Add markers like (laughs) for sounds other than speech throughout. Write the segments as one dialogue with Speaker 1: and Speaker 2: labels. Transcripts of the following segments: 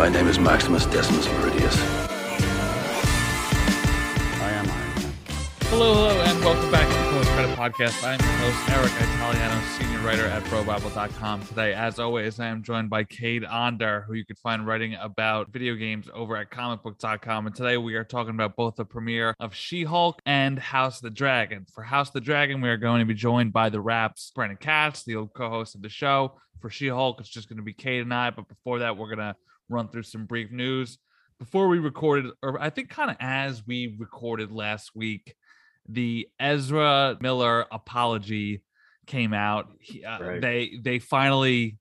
Speaker 1: My name is Maximus Decimus Meridius.
Speaker 2: I am Iron Man.
Speaker 3: Hello, hello, and welcome back to the Post Credit Podcast. I'm your host, Eric Italiano, senior writer at ProBible.com. Today, as always, I am joined by Cade Onder, who you can find writing about video games over at comicbook.com. And today we are talking about both the premiere of She-Hulk and House of the Dragon. For House of the Dragon, we are going to be joined by the Wrap's, Brandon Katz, the old co-host of the show. For She-Hulk, it's just going to be Cade and I. But before that, we're going to run through some brief news. Before we recorded, or I think kind of as we recorded last week, the Ezra Miller apology came out. He, uh,
Speaker 2: Right.
Speaker 3: They they finally,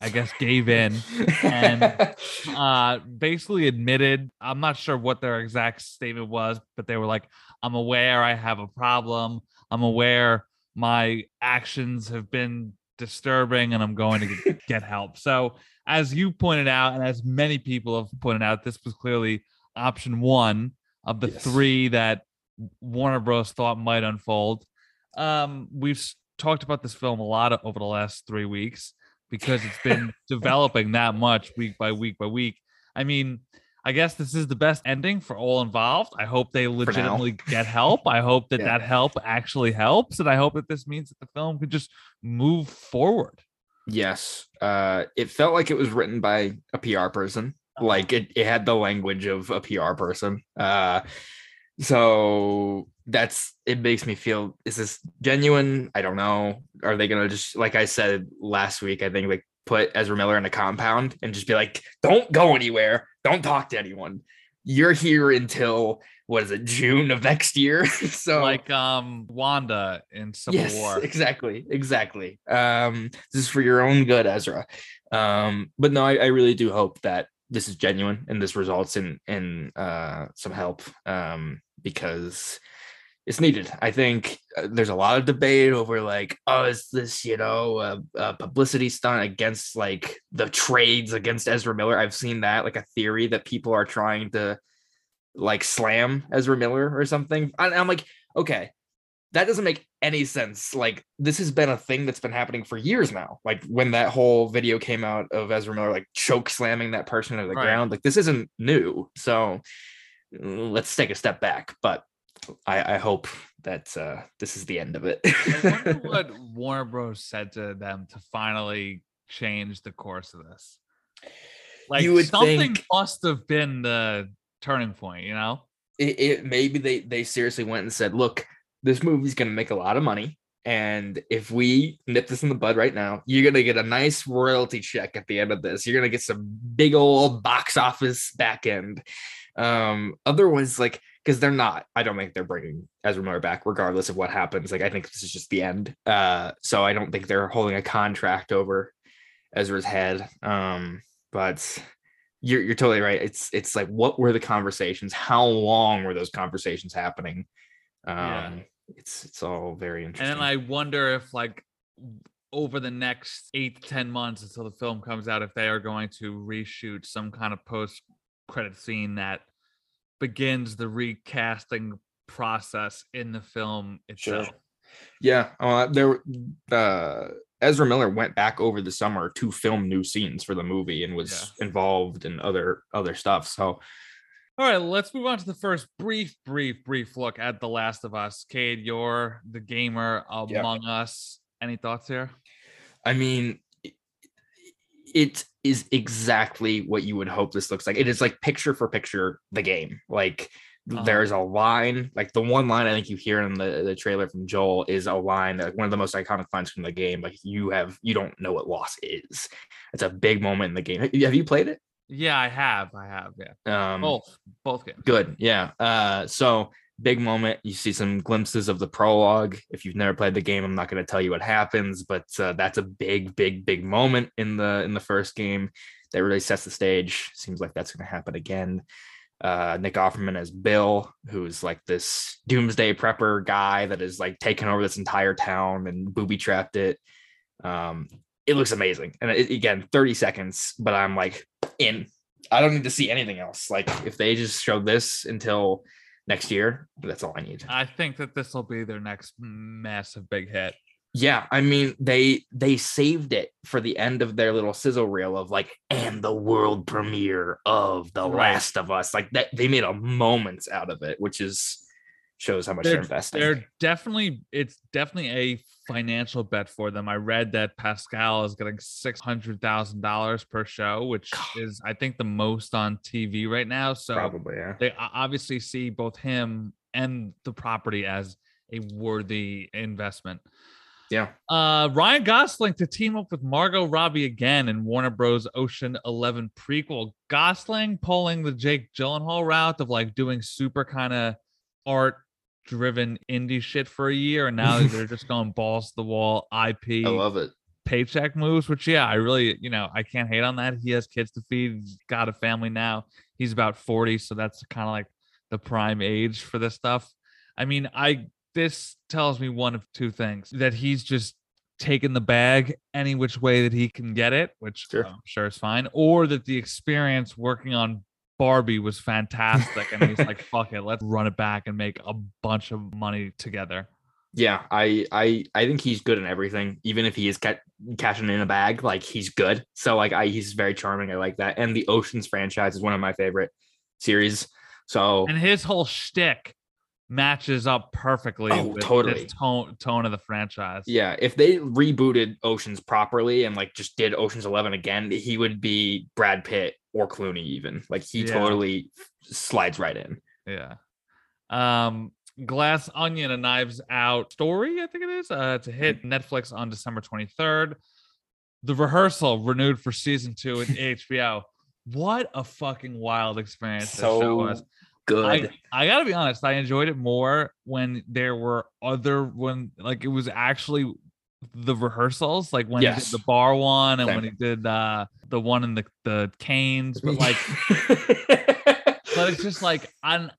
Speaker 3: I guess, gave in and (laughs) uh, basically admitted. I'm not sure what their exact statement was, but they were like, "I'm aware I have a problem. I'm aware my actions have been disturbing, and I'm going to (laughs) get, help." So, as you pointed out, and as many people have pointed out, this was clearly option one of the
Speaker 2: Yes.
Speaker 3: three that Warner Bros. thought might unfold. Um, we've talked about this film a lot over the last three weeks because it's been (laughs) developing that much week by week by week. I mean, I guess this is the best ending for all involved. I hope they legitimately get help. I hope that (laughs)
Speaker 2: Yeah.
Speaker 3: that help actually helps, and I hope that this means that the film could just move forward.
Speaker 2: yes. Uh, it felt like it was written by a PR person. Like it, it had the language of a PR person. Uh, so that's it makes me feel is this genuine? I don't know. Are they gonna just like I said last week? I think like put Ezra Miller in a compound and just be like, don't go anywhere, don't talk to anyone. You're here until what is it, June of next year? (laughs) so
Speaker 3: Like um Wanda in Civil
Speaker 2: yes,
Speaker 3: War.
Speaker 2: exactly, exactly. Um, this is for your own good, Ezra. Um, but no, I, I really do hope that this is genuine and this results in in uh, some help um, because it's needed. I think uh, there's a lot of debate over like, oh, is this you know a, a publicity stunt against like the trades against Ezra Miller? I've seen that like a theory that people are trying to like slam Ezra Miller or something. And I'm like, okay, that doesn't make any sense. Like this has been a thing that's been happening for years now. Like when that whole video came out of Ezra Miller like choke slamming that person to the
Speaker 3: Right.
Speaker 2: ground, like this isn't new. So let's take a step back. But I, I hope that uh, this is the end of it.
Speaker 3: I wonder (laughs) what Warner Bros. said to them to finally change the course of this. Like
Speaker 2: You would
Speaker 3: something
Speaker 2: think-
Speaker 3: must have been the turning point, you know?
Speaker 2: it, it maybe they they seriously went and said, look, this movie's gonna make a lot of money. And if we nip this in the bud right now, you're gonna get a nice royalty check at the end of this. You're gonna get some big old box office back end. Um, otherwise, like, because they're not, I don't think they're bringing Ezra Miller back, regardless of what happens. Like, I think this is just the end. Uh, so I don't think they're holding a contract over Ezra's head. Um, but you're you're totally right. It's it's like what were the conversations? How long were those conversations happening? Um
Speaker 3: Yeah.
Speaker 2: it's it's all very interesting.
Speaker 3: And I wonder if like over the next eight to ten months until the film comes out, if they are going to reshoot some kind of post credit scene that begins the recasting process in the film
Speaker 2: Sure.
Speaker 3: itself.
Speaker 2: yeah, uh, there uh Ezra Miller went back over the summer to film new scenes for the movie and was involved in other other stuff. So
Speaker 3: All right, let's move on to the first brief, brief, brief look at The Last of Us. Cade, you're the gamer
Speaker 2: Yeah.
Speaker 3: among us. Any thoughts here?
Speaker 2: I mean, it is exactly what you would hope this looks like. It is like picture for picture the game. Like
Speaker 3: Uh-huh.
Speaker 2: there's a line, like the one line I think you hear in the, the trailer from Joel is a line that one of the most iconic lines from the game. Like you have you don't know what loss is. It's a big moment in the game. Have you- have you played it?
Speaker 3: Yeah, I have. I have. Yeah.
Speaker 2: Um
Speaker 3: Both. Both games.
Speaker 2: good. Yeah. Uh so big moment. You see some glimpses of the prologue. If you've never played the game, I'm not going to tell you what happens, but uh, that's a big, big, big moment in the in the first game that really sets the stage. Seems like that's going to happen again. Uh, Nick Offerman as Bill, who's like this doomsday prepper guy that is like taken over this entire town and booby trapped it. Um, it looks amazing, and it, again, 30 seconds, but I'm like in. I don't need to see anything else. Like if they just show this until next year, that's all I need.
Speaker 3: I think that this will be their next massive big hit.
Speaker 2: Yeah, I mean they they saved it for the end of their little sizzle reel of like and the world premiere of The
Speaker 3: Right.
Speaker 2: Last of Us. Like that they made a moments out of it, which is shows how much they're,
Speaker 3: they're,
Speaker 2: investing.
Speaker 3: they're definitely it's definitely a financial bet for them. I read that Pascal is getting six hundred thousand dollars per show, which is I think the most on TV right now. So
Speaker 2: Probably, yeah.
Speaker 3: they obviously see both him and the property as a worthy investment.
Speaker 2: Yeah.
Speaker 3: Uh, Ryan Gosling to team up with Margot Robbie again in Warner Bros. Ocean Eleven prequel. Gosling pulling the Jake Gyllenhaal route of like doing super kind of art driven indie shit for a year, and now they're just (laughs) going balls to the wall IP
Speaker 2: I love it.
Speaker 3: paycheck moves. Which yeah, I really you know I can't hate on that. He has kids to feed, he's got a family now. He's about forty, so that's kind of like the prime age for this stuff. I mean, I this tells me one of two things that he's just taking the bag any which way that he can get it, which
Speaker 2: Sure.
Speaker 3: I'm sure is fine, or that the experience working on Barbie was fantastic and he's like, fuck it, let's run it back and make a bunch of money together.
Speaker 2: Yeah, I I I think he's good in everything. Even if he is ca- cashing in a bag, like he's good. So like I he's very charming. I like that. And the Oceans franchise is one of my favorite series. So
Speaker 3: And his whole shtick matches up perfectly
Speaker 2: Oh,
Speaker 3: with
Speaker 2: totally.
Speaker 3: this tone tone of the franchise.
Speaker 2: yeah, if they rebooted Oceans properly and like just did Oceans Eleven again, he would be Brad Pitt or Clooney even. Like he
Speaker 3: Yeah.
Speaker 2: totally slides right in.
Speaker 3: Yeah. Um, Glass Onion, a Knives Out story, I think it is. Uh, to hit
Speaker 2: Mm-hmm.
Speaker 3: Netflix on December 23rd. The rehearsal renewed for season two at (laughs) HBO. What a fucking wild experience that show
Speaker 2: So
Speaker 3: was.
Speaker 2: Good.
Speaker 3: I, I gotta be honest, I enjoyed it more when there were other when like it was actually the rehearsals, like when he did the bar one and
Speaker 2: Same.
Speaker 3: when he did uh the one in the the canes, but like (laughs) but it's just like I'm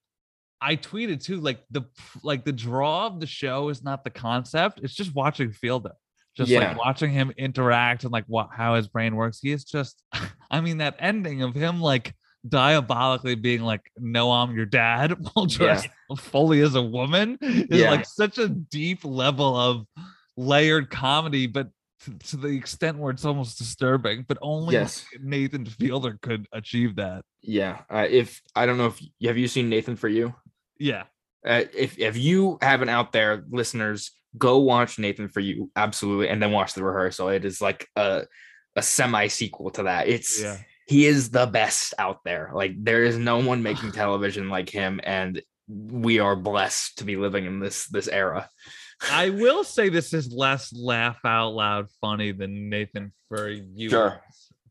Speaker 3: I tweeted too, like the like the draw of the show is not the concept, it's just watching Fielder. Just
Speaker 2: Yeah.
Speaker 3: like watching him interact and like what how his brain works. He is just (laughs) I mean that ending of him like diabolically being like, No, I'm your dad (laughs) while dressed fully as a woman is
Speaker 2: Yeah.
Speaker 3: like such a deep level of layered comedy, but to, to the extent where it's almost disturbing, but only
Speaker 2: Yes.
Speaker 3: Nathan Fielder could achieve that.
Speaker 2: yeah. Uh, if I don't know if have you seen Nathan for you?
Speaker 3: Yeah.
Speaker 2: uh, if if you haven't out there, listeners, go watch Nathan for you, absolutely, and then watch the rehearsal. It is like a a semi sequel to that. It's
Speaker 3: Yeah.
Speaker 2: He is the best out there. Like there is no one (sighs) making television like him, and we are blessed to be living in this this era.
Speaker 3: I (laughs) will say this is less laugh out loud funny than Nathan for you.
Speaker 2: Sure.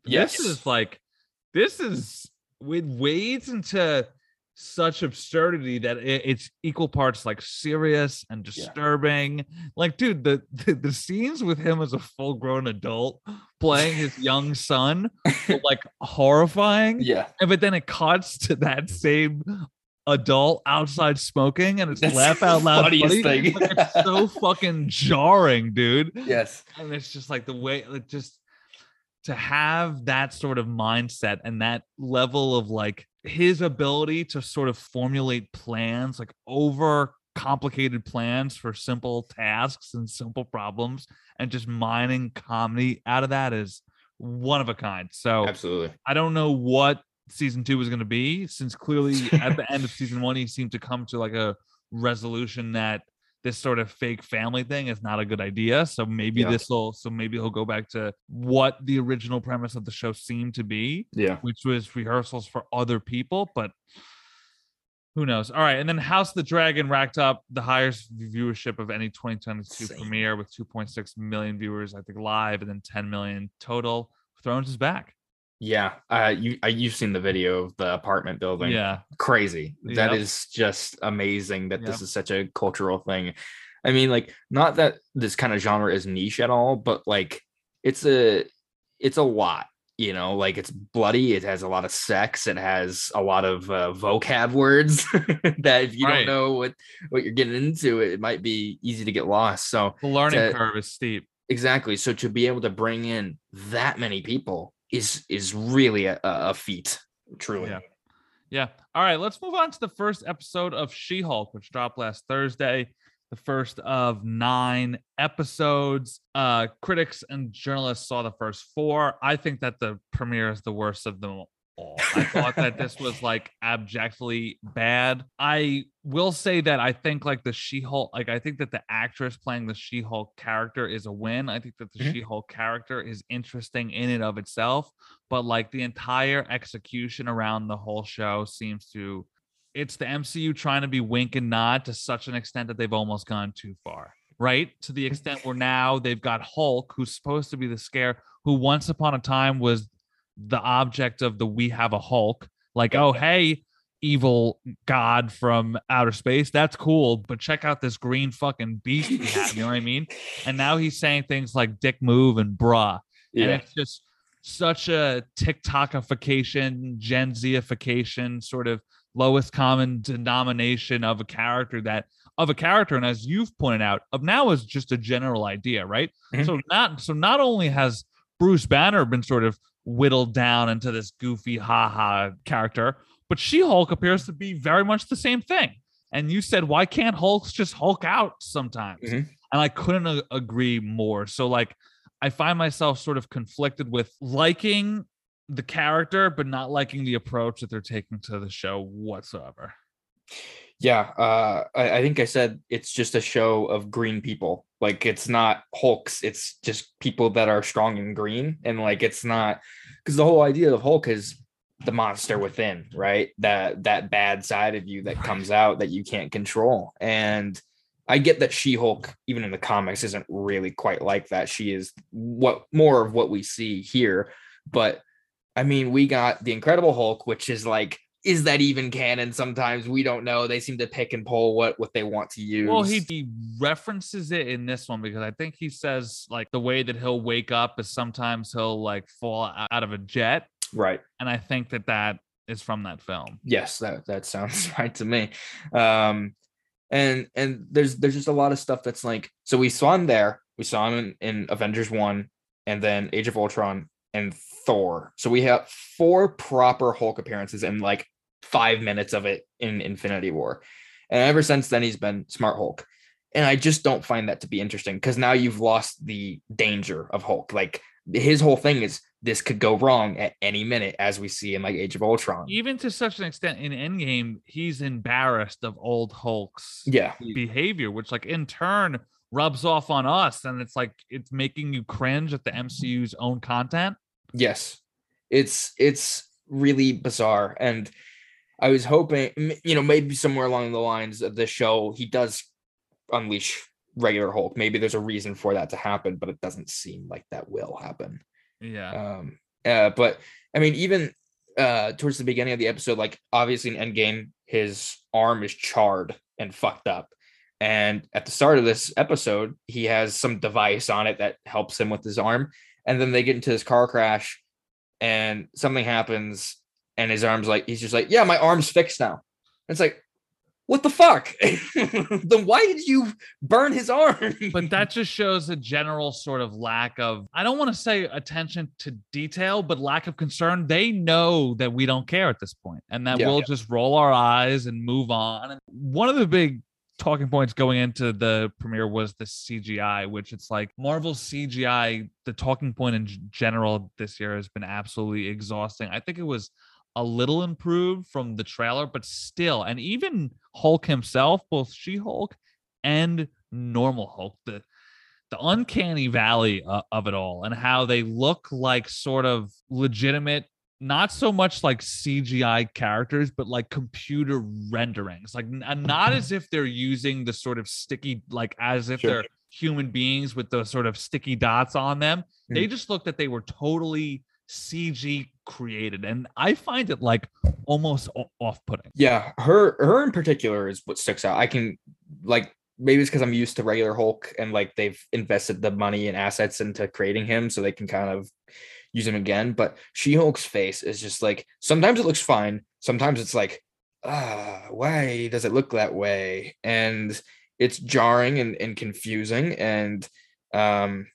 Speaker 2: Yes.
Speaker 3: This is like this is it wades into such absurdity that it's equal parts like serious and
Speaker 2: Yeah.
Speaker 3: disturbing. Like, dude, the, (laughs) the the scenes with him as a full grown adult playing his young son were (laughs) like horrifying.
Speaker 2: Yeah,
Speaker 3: And but then it cuts to that same adult outside smoking, and it's
Speaker 2: That's
Speaker 3: laugh out (laughs) loud.
Speaker 2: funniest
Speaker 3: funny.
Speaker 2: thing.
Speaker 3: Like, it's so fucking jarring, dude.
Speaker 2: yes,
Speaker 3: And it's just like the way, like just to have that sort of mindset and that level of like his ability to sort of formulate plans, like over complicated plans for simple tasks and simple problems, and just mining comedy out of that is one of a kind. So
Speaker 2: absolutely.
Speaker 3: I don't know what season two is going to be, since clearly at the end of (laughs) season one, he seemed to come to like a resolution that this sort of fake family thing is not a good idea. So maybe
Speaker 2: Yeah.
Speaker 3: this will, so maybe he'll go back to what the original premise of the show seemed to be,
Speaker 2: Yeah,
Speaker 3: which was rehearsals for other people, but who knows? All right. And then House of the Dragon racked up the highest viewership of any 2022
Speaker 2: Insane.
Speaker 3: premiere with 2.6 million viewers, I think, live, and then 10 million total. Thrones is back.
Speaker 2: Yeah. Uh, you uh, you've seen the video of the apartment building.
Speaker 3: Yeah.
Speaker 2: crazy. That
Speaker 3: Yep.
Speaker 2: is just amazing that this is such a cultural thing. I mean, like, not that this kind of genre is niche at all, but like, it's a it's a lot. You know, like it's bloody. It has a lot of sex. It has a lot of uh, vocab words (laughs) that if you
Speaker 3: Right.
Speaker 2: don't know what what you're getting into, it, it might be easy to get lost. So
Speaker 3: The learning
Speaker 2: to-
Speaker 3: curve is steep.
Speaker 2: exactly. So to be able to bring in that many people is is really a, a a feat. Truly.
Speaker 3: Yeah. Yeah. All right. Let's move on to the first episode of She Hulk, which dropped last Thursday. the first of nine episodes. Uh, critics and journalists saw the first four. I think that the premiere is the worst of them all. I thought that this was like abjectly bad. I will say that I think like the She-Hulk, like I think that the actress playing the She-Hulk character is a win. I think that the
Speaker 2: Mhm.
Speaker 3: She-Hulk character is interesting in and of itself, but like the entire execution around the whole show seems to it's the MCU trying to be wink and nod to such an extent that they've almost gone too far. Right? To the extent where now they've got Hulk, who's supposed to be the scare, who once upon a time was the object of the we have a Hulk. Like, oh, hey, evil god from outer space. That's cool. But check out this green fucking beast we have. You know what I mean? And now he's saying things like dick move and bruh. And it's just such a TikTokification, Gen Zification, sort of lowest common denomination of a character that of a character, and as you've pointed out, of now is just a general idea, right?
Speaker 2: Mhm.
Speaker 3: So not so not only has Bruce Banner been sort of whittled down into this goofy haha character, but She-Hulk appears to be very much the same thing. And you said, why can't Hulks just Hulk out sometimes?
Speaker 2: Mhm.
Speaker 3: And I couldn't a- agree more. So like I find myself sort of conflicted with liking the character, but not liking the approach that they're taking to the show whatsoever.
Speaker 2: Yeah, uh, I, I think I said it's just a show of green people. Like it's not Hulks, it's just people that are strong and green. And like it's not because the whole idea of Hulk is the monster within, right? That that bad side of you that comes out that you can't control. And I get that She-Hulk, even in the comics, isn't really quite like that. She is what more of what we see here. But I mean, we got the Incredible Hulk, which is like is that even canon? Sometimes we don't know. They seem to pick and pull what what they want to use.
Speaker 3: Well, he, he references it in this one because I think he says like the way that he'll wake up is sometimes he'll like fall out of a jet.
Speaker 2: right.
Speaker 3: And I think that that is from that film.
Speaker 2: Yes, that that sounds (laughs) right to me. Um, and and there's there's just a lot of stuff that's like so we saw him there. We saw him in, in Avengers one, and then Age of Ultron and Thor. So we have four proper Hulk appearances and like five minutes of it in Infinity War. And ever since then, he's been Smart Hulk. And I just don't find that to be interesting because now you've lost the danger of Hulk. Like his whole thing is this could go wrong at any minute, as we see in like Age of Ultron.
Speaker 3: Even to such an extent in Endgame, he's embarrassed of old Hulk's
Speaker 2: Yeah.
Speaker 3: behavior, which like in turn rubs off on us. And it's like it's making you cringe at the MCU's own content.
Speaker 2: Yes. It's it's really bizarre. And I was hoping, you know, maybe somewhere along the lines of this show, he does unleash regular Hulk. Maybe there's a reason for that to happen, but it doesn't seem like that will happen.
Speaker 3: Yeah.
Speaker 2: Um, uh, but I mean, even uh, towards the beginning of the episode, like obviously in Endgame, his arm is charred and fucked up. And at the start of this episode, he has some device on it that helps him with his arm. And then they get into this car crash, and something happens, and his arm's like he's just like, yeah, my arm's fixed now. It's like, what the fuck? (laughs) then why did you burn his arm?
Speaker 3: but that just shows a general sort of lack of i don't want to say attention to detail but lack of concern they know that we don't care at this point and that
Speaker 2: Yeah.
Speaker 3: we'll just roll our eyes and move on and one of the big talking points going into the premiere was the cgi which it's like marvel cgi the talking point in general this year has been absolutely exhausting i think it was a little improved from the trailer but still and even hulk himself both she-hulk and normal Hulk, the the uncanny valley uh, of it all, and how they look like sort of legitimate, not so much like CGI characters, but like computer renderings, like n- and not as if they're using the sort of sticky, like as if
Speaker 2: Sure.
Speaker 3: they're human beings with those sort of sticky dots on them. They
Speaker 2: Mm.
Speaker 3: just looked that they were totally CG created, and I find it like almost off-putting.
Speaker 2: Yeah, her her in particular is what sticks out. I can like maybe it's because I'm used to regular Hulk and like they've invested the money and assets into creating him so they can kind of use him again. But She Hulk's face is just like sometimes it looks fine, sometimes it's like, ah, why does it look that way? And it's jarring and, and confusing. And um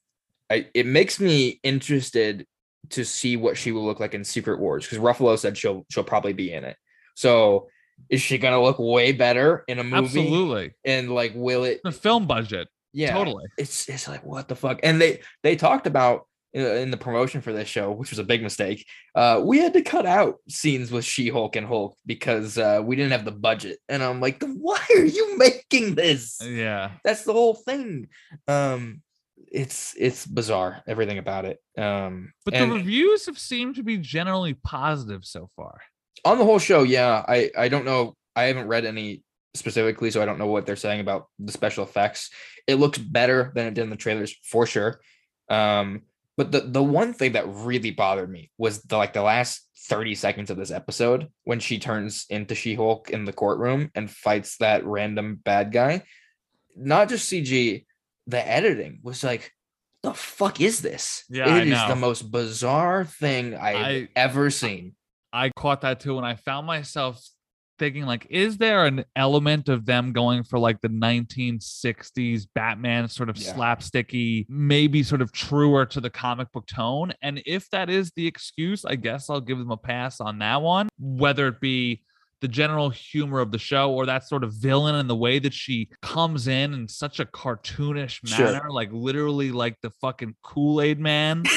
Speaker 2: I it makes me interested to see what she will look like in Secret Wars because Ruffalo said she'll she'll probably be in it. So is she gonna look way better in a movie?
Speaker 3: Absolutely.
Speaker 2: And like, will it?
Speaker 3: The film budget.
Speaker 2: Yeah,
Speaker 3: Totally.
Speaker 2: It's it's like what the fuck? And they they talked about in the promotion for this show, which was a big mistake. Uh, we had to cut out scenes with She Hulk and Hulk because uh, we didn't have the budget. And I'm like, why are you making this?
Speaker 3: Yeah.
Speaker 2: That's the whole thing. Um, it's it's bizarre everything about it. Um,
Speaker 3: But the reviews have seemed to be generally positive so far.
Speaker 2: on the whole show, yeah, I I don't know. I haven't read any specifically, so I don't know what they're saying about the special effects. It looks better than it did in the trailers for sure. Um, but the the one thing that really bothered me was the like the last 30 seconds of this episode when she turns into She-Hulk in the courtroom and fights that random bad guy. Not just CG, the editing was like, the fuck is this?
Speaker 3: Yeah,
Speaker 2: it is the most bizarre thing I've
Speaker 3: I-
Speaker 2: ever seen.
Speaker 3: I caught that too, and I found myself thinking, like, is there an element of them going for like the 1960s Batman sort of
Speaker 2: Yeah.
Speaker 3: slapsticky, maybe sort of truer to the comic book tone? And if that is the excuse, I guess I'll give them a pass on that one, whether it be the general humor of the show or that sort of villain and the way that she comes in in such a cartoonish
Speaker 2: Sure.
Speaker 3: manner, like literally like the fucking Kool-Aid man. (laughs)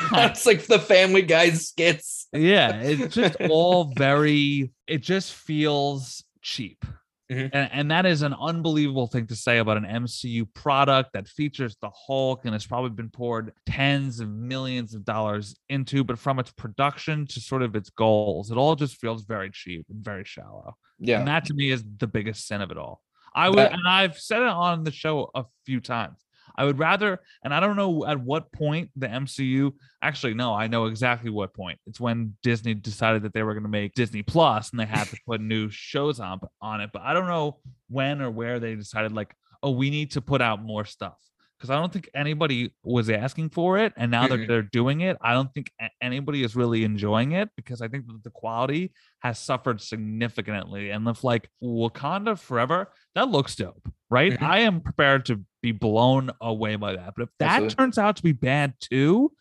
Speaker 3: (laughs)
Speaker 2: it's like the Family Guy skits.
Speaker 3: yeah it's just (laughs) all very it just feels cheap
Speaker 2: Mhm.
Speaker 3: and, and that is an unbelievable thing to say about an mcu product that features the hulk and has probably been poured tens of millions of dollars into but from its production to sort of its goals it all just feels very cheap and very shallow
Speaker 2: Yeah.
Speaker 3: and that to me is the biggest sin of it all i would
Speaker 2: That-
Speaker 3: and i've said it on the show a few times I would rather, and I don't know at what point the MCU. Actually, no, I know exactly what point. It's when Disney decided that they were going to make Disney Plus, and they had to put new (laughs) shows on on it. But I don't know when or where they decided, like, oh, we need to put out more stuff because I don't think anybody was asking for it, and now that they're doing it, I don't think anybody is really enjoying it because I think that the quality has suffered significantly. And if like Wakanda Forever, that looks dope, right?
Speaker 2: Mhm.
Speaker 3: I am prepared to be blown away by that. But if that
Speaker 2: Absolutely.
Speaker 3: turns out to be bad too,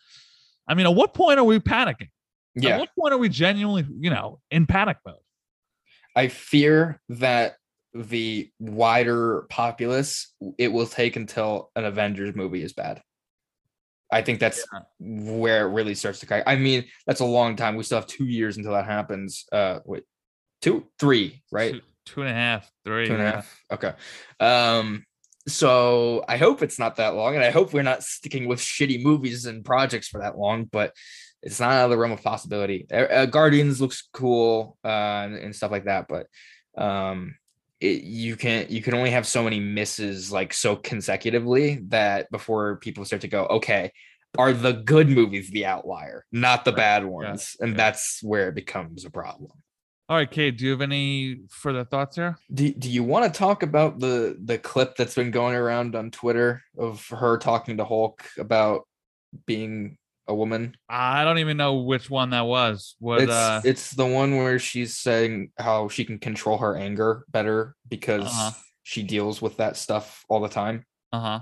Speaker 3: I mean, at what point are we panicking? At
Speaker 2: Yeah.
Speaker 3: what point are we genuinely, you know, in panic mode?
Speaker 2: I fear that the wider populace, it will take until an Avengers movie is bad. I think that's
Speaker 3: Yeah.
Speaker 2: where it really starts to crack. I mean, that's a long time. We still have two years until that happens. Uh, wait, two, three, right?
Speaker 3: Two, two and a half, three.
Speaker 2: Two and a half. Okay. Um, so I hope it's not that long, and I hope we're not sticking with shitty movies and projects for that long, but it's not out of the realm of possibility. Uh, uh, Guardians looks cool uh, and, and stuff like that, but um, it, you can you can only have so many misses like so consecutively that before people start to go, okay, are the good movies the outlier, not the
Speaker 3: Right.
Speaker 2: bad ones, and
Speaker 3: yeah.
Speaker 2: that's where it becomes a problem.
Speaker 3: All right, Cade, do you have any further thoughts here?
Speaker 2: Do, do you want to talk about the the clip that's been going around on Twitter of her talking to Hulk about being a woman?
Speaker 3: I don't even know which one that was. What
Speaker 2: It's
Speaker 3: uh
Speaker 2: it's the one where she's saying how she can control her anger better because
Speaker 3: Uh-huh.
Speaker 2: she deals with that stuff all the time.
Speaker 3: uh-huh.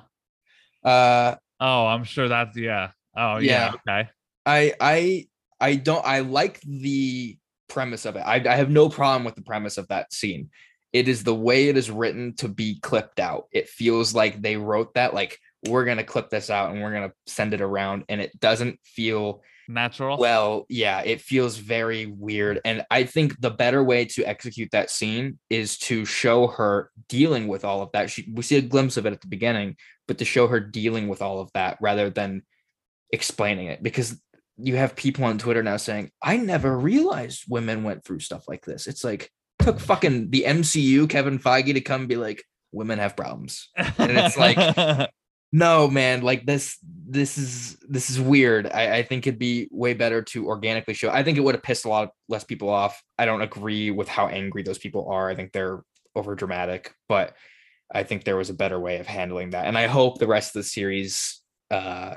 Speaker 2: Uh
Speaker 3: Oh, I'm sure that's yeah. Oh yeah,
Speaker 2: Yeah.
Speaker 3: okay.
Speaker 2: I I I don't I like the premise of it. I, I have no problem with the premise of that scene. It is the way it is written to be clipped out. It feels like they wrote that like we're gonna clip this out and we're gonna send it around, and it doesn't feel
Speaker 3: Natural.
Speaker 2: well. Yeah, it feels very weird. And I think the better way to execute that scene is to show her dealing with all of that. She, we see a glimpse of it at the beginning, but to show her dealing with all of that rather than explaining it because you have people on Twitter now saying, I never realized women went through stuff like this. It's like took fucking the MCU, Kevin Feige to come be like, women have problems. and it's like- (laughs) No, man, like this, this is this is weird. I, I think it'd be way better to organically show. I think it would have pissed a lot less people off. I don't agree with how angry those people are. I think they're over dramatic, but I think there was a better way of handling that. And I hope the rest of the series uh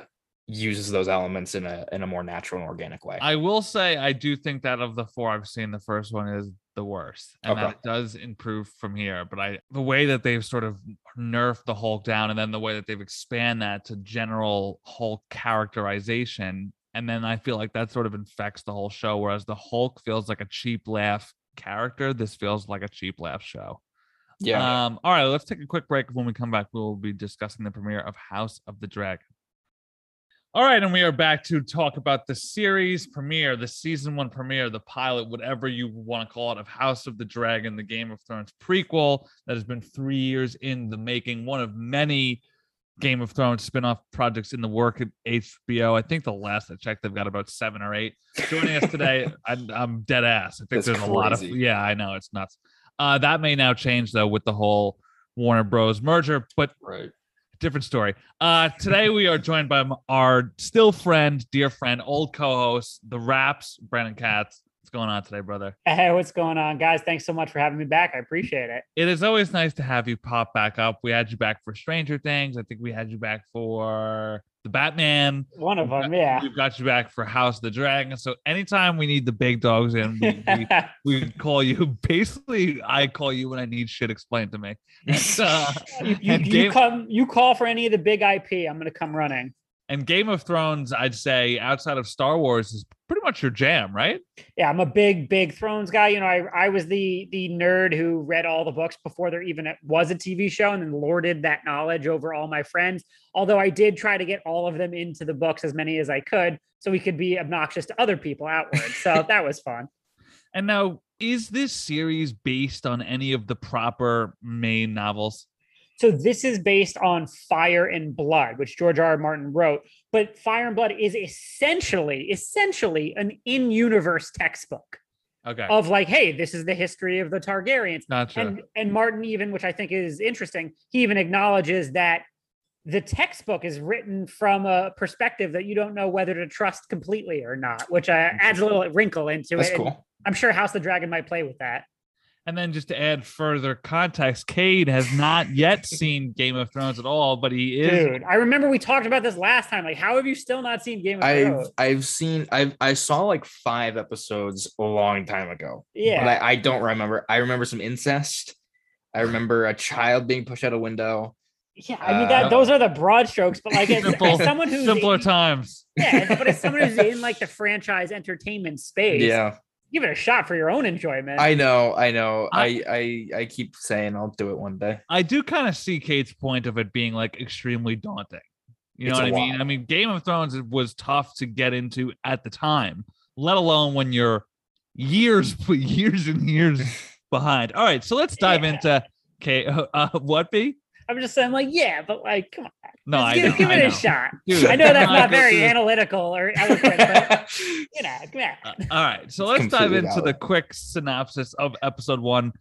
Speaker 2: uses those elements in a in a more natural and organic way.
Speaker 3: I will say I do think that of the four I've seen, the first one is the worst, and that
Speaker 2: Okay.
Speaker 3: it does improve from here. But I, the way that they've sort of nerfed the Hulk down, and then the way that they've expand that to general Hulk characterization, and then I feel like that sort of infects the whole show. Whereas the Hulk feels like a cheap laugh character, this feels like a cheap laugh show.
Speaker 2: Yeah.
Speaker 3: Um, all right, let's take a quick break. When we come back, we'll be discussing the premiere of House of the Dragon. All right, and we are back to talk about the series premiere, the season one premiere, the pilot, whatever you want to call it, of House of the Dragon, the Game of Thrones prequel that has been three years in the making, one of many Game of Thrones spin-off projects in the work at HBO. I think the last I checked, they've got about seven or eight. Joining us today, (laughs) I'm, I'm dead ass. I think
Speaker 2: That's
Speaker 3: there's a lot of yeah, I know it's nuts. Uh, that may now change though with the whole Warner Bros. merger, but
Speaker 2: right.
Speaker 3: Different story. Uh, today we are joined by our still friend, dear friend, old co-host, the Wrap's, Brandon Katz. What's going on today, brother? (laughs)
Speaker 4: Hey, what's going on, guys? Thanks so much for having me back. I appreciate it.
Speaker 3: It is always nice to have you pop back up. We had you back for Stranger Things. I think we had you back for the Batman.
Speaker 4: One of
Speaker 3: We've
Speaker 4: them,
Speaker 3: got-
Speaker 4: yeah.
Speaker 3: We've got you back for House of the Dragon. So anytime we need the big dogs in, we, we, (laughs) we call you. (laughs) Basically, I call you when I need shit explained to me. And, uh,
Speaker 4: you, you,
Speaker 3: and
Speaker 4: you come, you call for any of the big IP. I'm gonna come running.
Speaker 3: And Game of Thrones, I'd say outside of Star Wars is pretty much your jam, right?
Speaker 4: Yeah, I'm a big, big Thrones guy. You know, I, I was the the nerd who read all the books before there even was a TV show, and then lorded that knowledge over all my friends. Although I did try to get all of them into the books as many as I could, so we could be obnoxious to other people outward. So (laughs) that was fun.
Speaker 3: And now, is this series based on any of the proper main novels?
Speaker 4: So this is based on Fire and Blood, which George R. R. Martin wrote. But Fire and Blood is essentially, essentially an in-universe textbook
Speaker 3: Okay,
Speaker 4: of like, hey, this is the history of the Targaryens.
Speaker 3: gotcha.
Speaker 4: And and Martin even, which I think is interesting, he even acknowledges that the textbook is written from a perspective that you don't know whether to trust completely or not, which uh, adds a little wrinkle into
Speaker 2: That's
Speaker 4: it. And
Speaker 2: cool.
Speaker 4: I'm sure House of the Dragon might play with that.
Speaker 3: And then just to add further context, Cade has not yet (laughs) seen Game of Thrones at all, but he is.
Speaker 4: Dude, I remember we talked about this last time. Like, how have you still not seen Game of
Speaker 2: I've
Speaker 4: Thrones?
Speaker 2: I've seen I've I saw like five episodes a long time ago.
Speaker 4: Yeah.
Speaker 2: But I, I don't remember. I remember some incest. I remember a child being pushed out a window.
Speaker 4: Yeah, I mean that
Speaker 2: Uh,
Speaker 4: those are the broad strokes, but like as,
Speaker 3: Simple,
Speaker 4: as someone who's
Speaker 3: simpler
Speaker 4: in,
Speaker 3: times.
Speaker 4: yeah, but as someone who's in (laughs) like the franchise entertainment space,
Speaker 2: Yeah.
Speaker 4: Give it a shot for your own enjoyment.
Speaker 2: I know, I know.
Speaker 3: I-
Speaker 2: I I I keep saying I'll do it one day.
Speaker 3: I do kind of see Cade's point of it being like extremely daunting. You know
Speaker 2: It's
Speaker 3: what
Speaker 2: a
Speaker 3: I mean? I mean, Game of Thrones was tough to get into at the time, let alone when you're years, (laughs) years and years (laughs) behind. All right, so let's dive
Speaker 4: Yeah.
Speaker 3: into Kate. Uh, what be?
Speaker 4: I'm just saying, like, yeah, but like, come on,
Speaker 3: No,
Speaker 4: just
Speaker 3: I
Speaker 4: give,
Speaker 3: know,
Speaker 4: give
Speaker 3: I
Speaker 4: it a shot.
Speaker 3: Dude,
Speaker 4: I know that's not very
Speaker 3: is-
Speaker 4: analytical or eloquent, but (laughs) you know, come on.
Speaker 3: Uh, all right, so
Speaker 2: It's
Speaker 3: let's dive
Speaker 2: completely
Speaker 3: into the quick synopsis of episode one.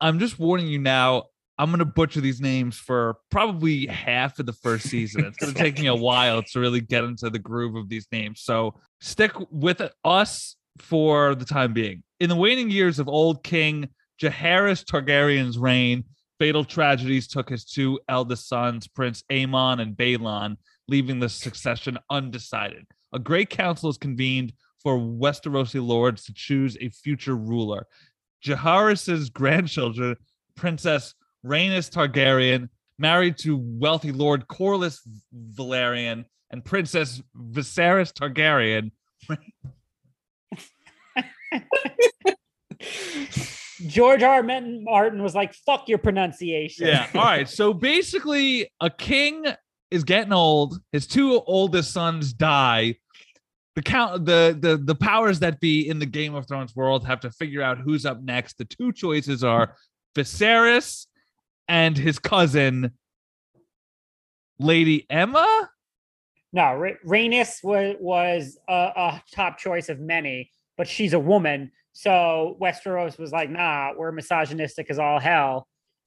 Speaker 3: I'm just warning you now. I'm gonna butcher these names for probably half of the first season. It's gonna take me a (laughs) while to really get into the groove of these names. So stick with us for the time being. In the waning years of old King Jaehaerys Targaryen's reign, fatal tragedies took his two eldest sons, Prince Aemon and Baelon, leaving the succession undecided. A great council is convened for Westerosi lords to choose a future ruler. Jaehaerys' grandchildren, Princess Rhaenys Targaryen, married to wealthy Lord Corlys Velaryon, and Princess Viserys Targaryen. (laughs) (laughs)
Speaker 4: George R. Martin was like, "Fuck your pronunciation."
Speaker 3: Yeah. All right. So basically, a king is getting old. His two oldest sons die. The count, the the the powers that be in the Game of Thrones world have to figure out who's up next. The two choices are Viserys and his cousin, Lady Emma.
Speaker 4: No, Rhaenys was was a, a top choice of many, but she's a woman. So Westeros was like, nah, we're misogynistic as all hell.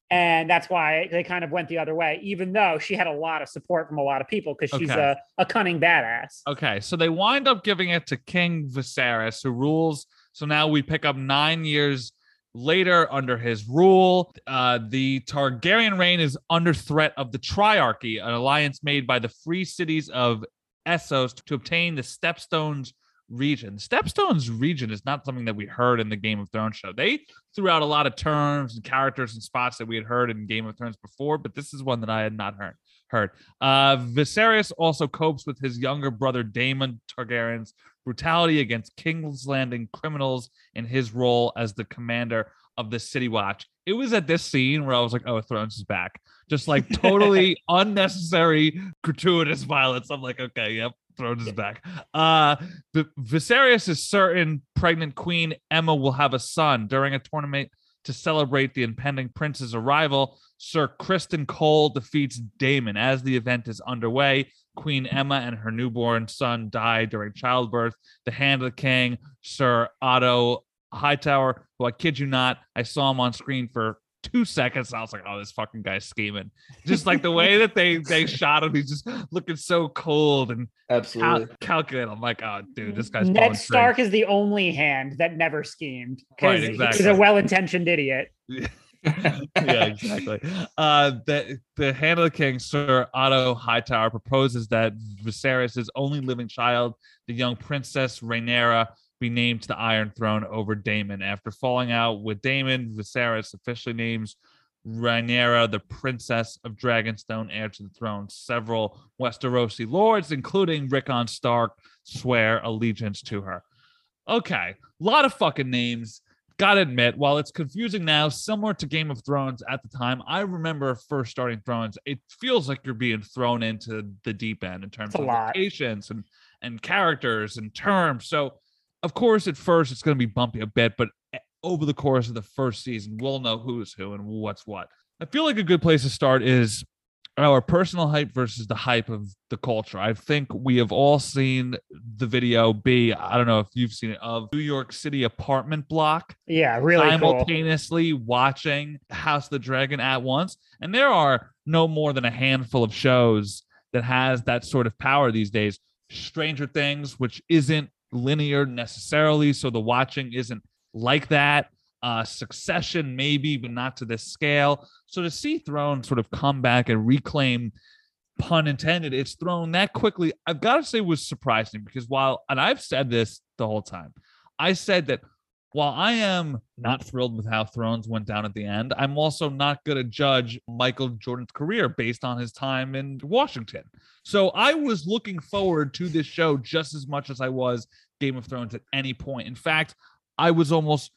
Speaker 4: And that's why they kind of went the other way, even though she had a lot of support from a lot of people because she's
Speaker 3: Okay.
Speaker 4: a, a cunning badass.
Speaker 3: Okay, so they wind up giving it to King Viserys, who rules. So now we pick up nine years later under his rule. Uh, the Targaryen reign is under threat of the Triarchy, an alliance made by the free cities of Essos to obtain the Stepstones region. Stepstones region is not something that we heard in the Game of Thrones show. They threw out a lot of terms and characters and spots that we had heard in Game of Thrones before, but this is one that I had not heard. Heard. Uh, Viserys also copes with his younger brother Daemon Targaryen's brutality against King's Landing criminals in his role as the commander of the City Watch. It was at this scene where I was like, "Oh, Thrones is back!" Just like totally (laughs) unnecessary, gratuitous violence. I'm like, "Okay, yep, Thrones is back." Uh, V- Viserys is certain pregnant Queen Aemma will have a son during a tournament to celebrate the impending prince's arrival. Sir Criston Cole defeats Daemon as the event is underway. Queen Aemma and her newborn son die during childbirth. The Hand of the King, Sir Otto Hightower, who I kid you not, I saw him on screen for two seconds. I was like, oh, this fucking guy's scheming. Just like the way (laughs) that they they shot him, he's just looking so cold and
Speaker 2: Absolutely.
Speaker 3: cal- calculated. I'm like, oh, dude, this guy's
Speaker 4: Ned
Speaker 3: pulling
Speaker 4: Stark is the only hand that never schemed
Speaker 3: Right,
Speaker 4: because
Speaker 3: exactly.
Speaker 4: he's a well-intentioned idiot. (laughs)
Speaker 3: yeah, exactly. Uh, the the hand of the king, Sir Otto Hightower, proposes that Viserys' only living child, the young princess Rhaenyra, be named to the Iron Throne over Daemon. After falling out with Daemon, Viserys officially names Rhaenyra the Princess of Dragonstone, heir to the throne. Several Westerosi lords, including Rickon Stark, swear allegiance to her. Okay, a lot of fucking names. Gotta admit, while it's confusing now, similar to Game of Thrones at the time, I remember first starting Thrones. It feels like you're being thrown into the deep end in terms
Speaker 4: It's
Speaker 3: of locations and and characters and terms. So, of course, at first it's going to be bumpy a bit, but eh, over the course of the first season, we'll know who's who and what's what. I feel like a good place to start is our personal hype versus the hype of the culture. I think we have all seen the video B. I don't know if you've seen it of New York City apartment block
Speaker 4: Yeah, really cool.
Speaker 3: simultaneously watching House of the Dragon at once. And there are no more than a handful of shows that has that sort of power these days. Stranger Things, which isn't linear necessarily, so the watching isn't like that. Uh, Succession, maybe, but not to this scale. So to see Throne sort of come back and reclaim, pun intended, it's throne that quickly. I've got to say was surprising because while, and I've said this the whole time, I said that while I am not thrilled with how Thrones went down at the end, I'm also not going to judge Michael Jordan's career based on his time in Washington. So I was looking forward to this show just as much as I was Game of Thrones at any point. In fact, I was almost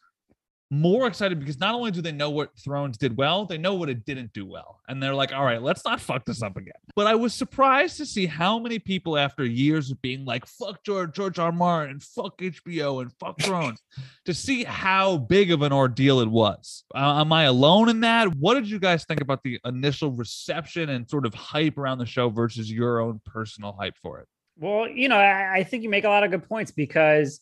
Speaker 3: more excited because not only do they know what Thrones did well, they know what it didn't do well. And they're like, all right, let's not fuck this up again. But I was surprised to see how many people, after years of being like, fuck George, George R. Martin, and fuck HBO, and fuck Thrones, to see how big of an ordeal it was. Uh, am I alone in that? What did you guys think about the initial reception and sort of hype around the show versus your own personal hype for it?
Speaker 4: Well, you know, I, I think you make a lot of good points because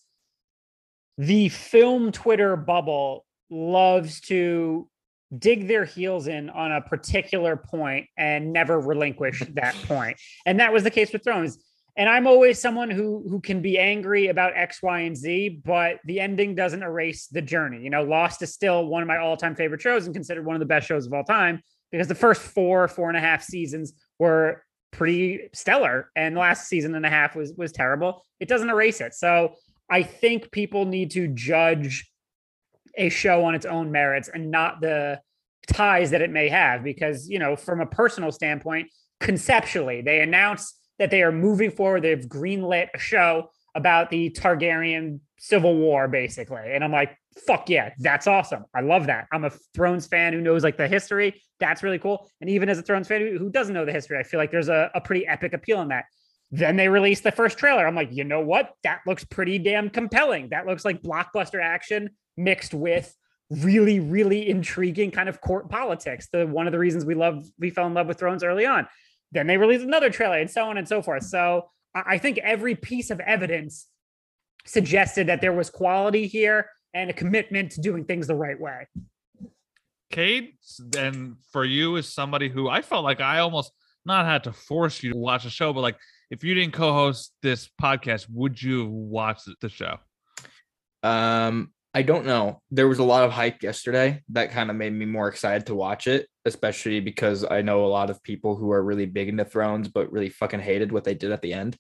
Speaker 4: the film Twitter bubble loves to dig their heels in on a particular point and never relinquish that (laughs) point. And that was the case with Thrones. And I'm always someone who who can be angry about X, Y, and Z, but the ending doesn't erase the journey. You know, Lost is still one of my all-time favorite shows and considered one of the best shows of all time because the first four, four and a half seasons were pretty stellar, and the last season and a half was was terrible. It doesn't erase it. So I think people need to judge a show on its own merits and not the ties that it may have because you know from a personal standpoint conceptually they announce that they are moving forward they've greenlit a show about the targaryen civil war basically. And i'm like fuck yeah that's awesome. I love that. I'm a thrones fan who knows like the history. That's really cool. And even as a thrones fan who- doesn't know the history i feel like there's a, a pretty epic appeal in that then they released the first trailer. I'm like you know what? That looks pretty damn compelling. That looks like blockbuster action mixed with really really intriguing kind of court politics. The one of the reasons we love we fell in love with thrones early on. Then they released another trailer and so on and so forth. So i think every piece of evidence suggested that there was quality here and a commitment to doing things the right way.
Speaker 3: Cade, then for you as somebody who I felt like I almost not had to force you to watch a show, but like if you didn't co-host this podcast, would you watch the show?
Speaker 2: Um, I don't know. There was a lot of hype yesterday that kind of made me more excited to watch it, especially because I know a lot of people who are really big into Thrones, but really fucking hated what they did at the end.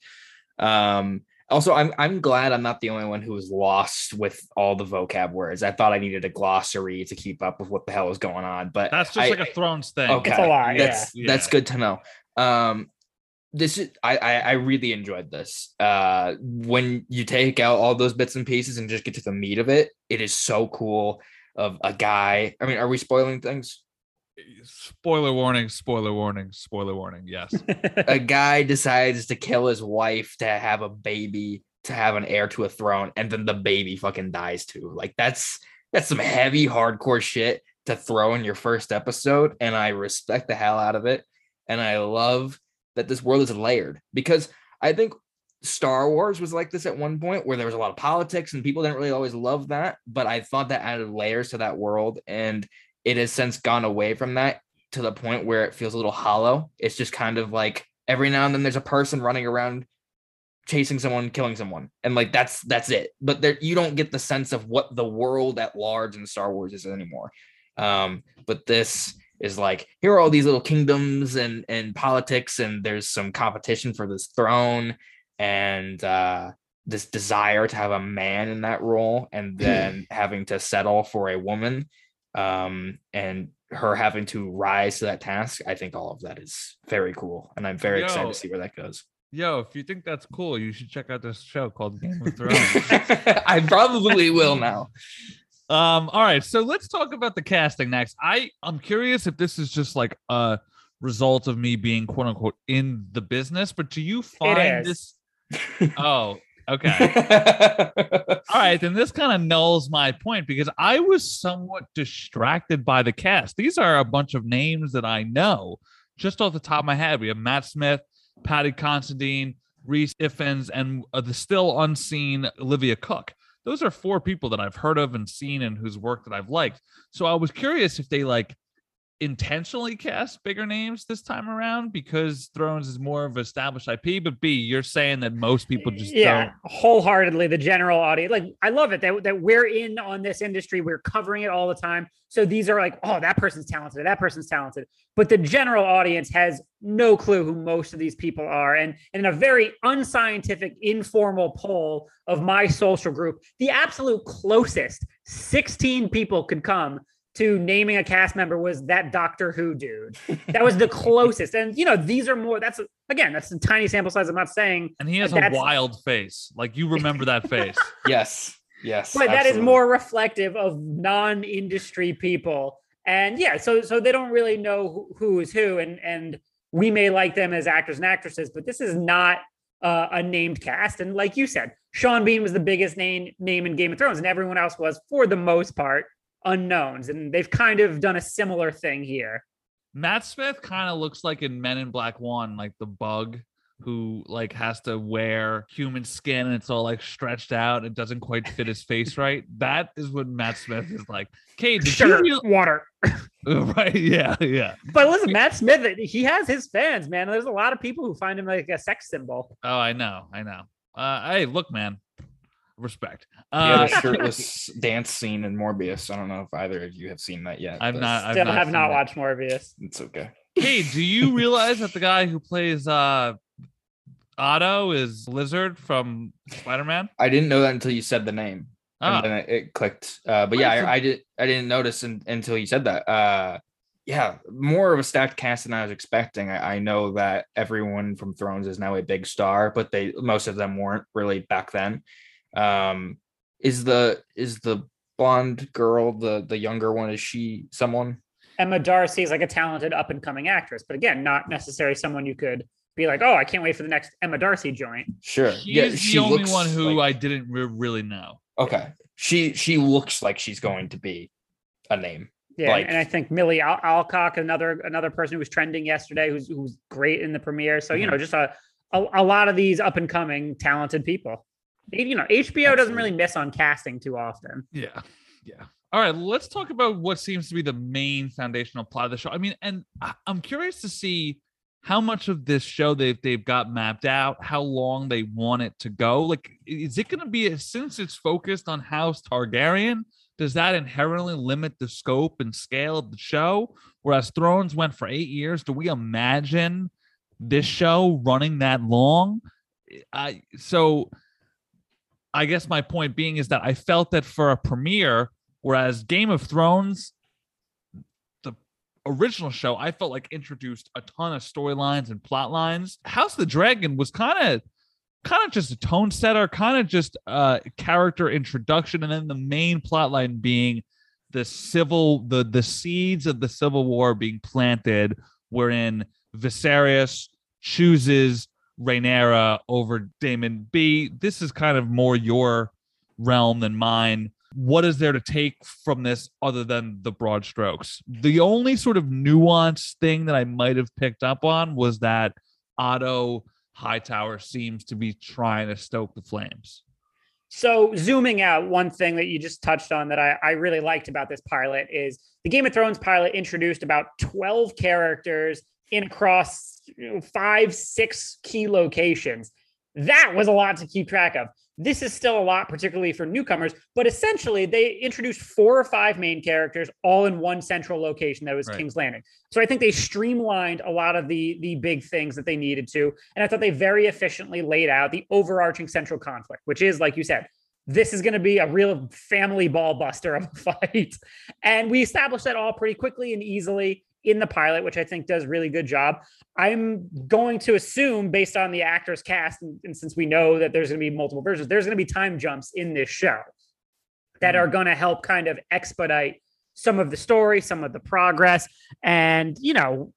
Speaker 2: Um, also, I'm I'm glad I'm not the only one who was lost with all the vocab words. I thought I needed a glossary to keep up with what the hell was going on, but
Speaker 3: That's just
Speaker 2: I-
Speaker 3: like a Thrones thing.
Speaker 2: Okay,
Speaker 4: It's a lot,
Speaker 2: that's
Speaker 3: yeah.
Speaker 2: that's good to know. Um, this is I, I I really enjoyed this. Uh when you take out all those bits and pieces and just get to the meat of it, it is so cool of a guy. I mean, are we spoiling things?
Speaker 3: Spoiler warning, spoiler warning, spoiler warning. Yes. (laughs)
Speaker 2: a guy decides to kill his wife to have a baby, to have an heir to a throne, and then the baby fucking dies too. Like that's that's some heavy hardcore shit to throw in your first episode, and I respect the hell out of it. And I love that this world is layered because I think Star Wars was like this at one point where there was a lot of politics and people didn't really always love that, but I thought that added layers to that world and it has since gone away from that to the point where it feels a little hollow. It's just kind of like every now and then there's a person running around chasing someone, killing someone, and like that's that's it. But there you don't get the sense of what the world at large in Star Wars is anymore. Um, but this is like here are all these little kingdoms and and politics, and there's some competition for this throne, and uh this desire to have a man in that role and (clears throat) then having to settle for a woman um, and her having to rise to that task, I think all of that is very cool, and I'm very
Speaker 3: Yo.
Speaker 2: excited to see where that goes.
Speaker 3: Yo, if you think that's cool, you should check out this show called Game of (laughs) Thrones.
Speaker 2: I probably will now. (laughs)
Speaker 3: Um, all right, so let's talk about the casting next. I I'm curious if this is just like a result of me being quote unquote in the business, but do you find this? (laughs) Oh, okay. All right, then this kind of nulls my point because I was somewhat distracted by the cast. These are a bunch of names that I know just off the top of my head. We have Matt Smith, Paddy Considine, Rhys Ifans, and uh, the still unseen Olivia Cooke. Those are four people that I've heard of and seen and whose work that I've liked. So I was curious if they like intentionally cast bigger names this time around because Thrones is more of established IP. But B, you're saying that most people uh, just
Speaker 4: yeah,
Speaker 3: don't.
Speaker 4: wholeheartedly the general audience. Like I love it that, that we're in on this industry. We're covering it all the time. So these are like, oh, that person's talented, that person's talented. But the general audience has no clue who most of these people are. And, and in a very unscientific, informal poll of my social group, the absolute closest 16 people could come to naming a cast member was that Doctor Who dude. That was the (laughs) closest. And you know, these are more that's again, that's a tiny sample size. I'm not saying
Speaker 3: And he has a wild face. Like you remember that face. (laughs)
Speaker 2: yes, yes.
Speaker 4: but that is more reflective of non-industry people and yeah so so they don't really know who, who is who and and we may like them as actors and actresses but this is not uh, a named cast and like you said sean bean was the biggest name name in game of thrones and everyone else was for the most part unknowns and they've kind of done a similar thing here
Speaker 3: Matt Smith kind of looks like in Men in Black One, like the bug who like has to wear human skin and it's all like stretched out. It doesn't quite fit his face right. That is what Matt Smith is like. Cade, did you real-
Speaker 4: water (laughs)
Speaker 3: right? Yeah, yeah.
Speaker 4: but listen matt smith he has his fans man there's a lot of people who find him like a sex symbol
Speaker 3: Oh, I know, I know. Uh, hey, look, man, respect. Uh,
Speaker 2: the shirtless (laughs) dance scene in Morbius. I don't know if either of you have seen that yet.
Speaker 3: I've not- I've
Speaker 4: still
Speaker 3: not
Speaker 4: have not
Speaker 3: that.
Speaker 4: watched morbius
Speaker 2: It's okay.
Speaker 3: Cade, do you realize that the guy who plays uh Otto is Lizard from Spider Man?
Speaker 2: I didn't know that until you said the name.
Speaker 3: Ah,
Speaker 2: and then it, it clicked. Uh, but yeah,
Speaker 3: so-
Speaker 2: I, I did. I didn't notice un, until you said that. Uh, yeah, more of a stacked cast than I was expecting. I, I know that everyone from Thrones is now a big star, but they most of them weren't really back then. Um, is the is the blonde girl the the younger one? Is she someone?
Speaker 4: Emma D'Arcy is like a talented up and coming actress, but again, not necessarily someone you could be like, oh, I can't wait for the next Emma D'Arcy joint.
Speaker 2: Sure.
Speaker 3: She is the only one who
Speaker 2: like-
Speaker 3: I didn't re- really know.
Speaker 2: okay. She she looks like she's going to be a name.
Speaker 4: Yeah,
Speaker 2: Like-
Speaker 4: and I think Millie Al- Alcock, another another person who was trending yesterday, who's who's great in the premiere. So you
Speaker 2: Mhm.
Speaker 4: know, just a, a a lot of these up and coming talented people. You know, HBO doesn't really miss on casting too often.
Speaker 3: Yeah. Yeah. All right, let's talk about what seems to be the main foundational plot of the show. I mean, and I'm curious to see how much of this show they've they've got mapped out, how long they want it to go. Like, is it going to be a, since it's focused on House Targaryen? Does that inherently limit the scope and scale of the show? Whereas Thrones went for eight years, do we imagine this show running that long? I so I guess my point being is that I felt that for a premiere, whereas Game of Thrones, the original show, I felt like introduced a ton of storylines and plot lines. House of the Dragon was kind of kind of just a tone setter, kind of just a character introduction, and then the main plot line being the civil the the seeds of the civil war being planted, wherein Viserys chooses Rhaenyra over Daemon B. This is kind of more your realm than mine. What is there to take from this other than the broad strokes? The only sort of nuanced thing that I might have picked up on was that Otto Hightower seems to be trying to stoke the flames.
Speaker 4: So zooming out, one thing that you just touched on that I, I, really liked about this pilot is the Game of Thrones pilot introduced about 12 characters in across you know, five, six key locations. That was a lot to keep track of. This is still a lot, particularly for newcomers, but essentially they introduced four or five main characters all in one central location that was right. King's Landing. So I think they streamlined a lot of the the big things that they needed to. And I thought they very efficiently laid out the overarching central conflict, which is, like you said, this is going to be a real family ball buster of a (laughs) fight. And we established that all pretty quickly and easily in the pilot, which I think does really good job. I'm going to assume, based on the actors cast, and, and since we know that there's going to be multiple versions, there's going to be time jumps in this show that are hmm. going to help kind of expedite some of the story, some of the progress, and you know,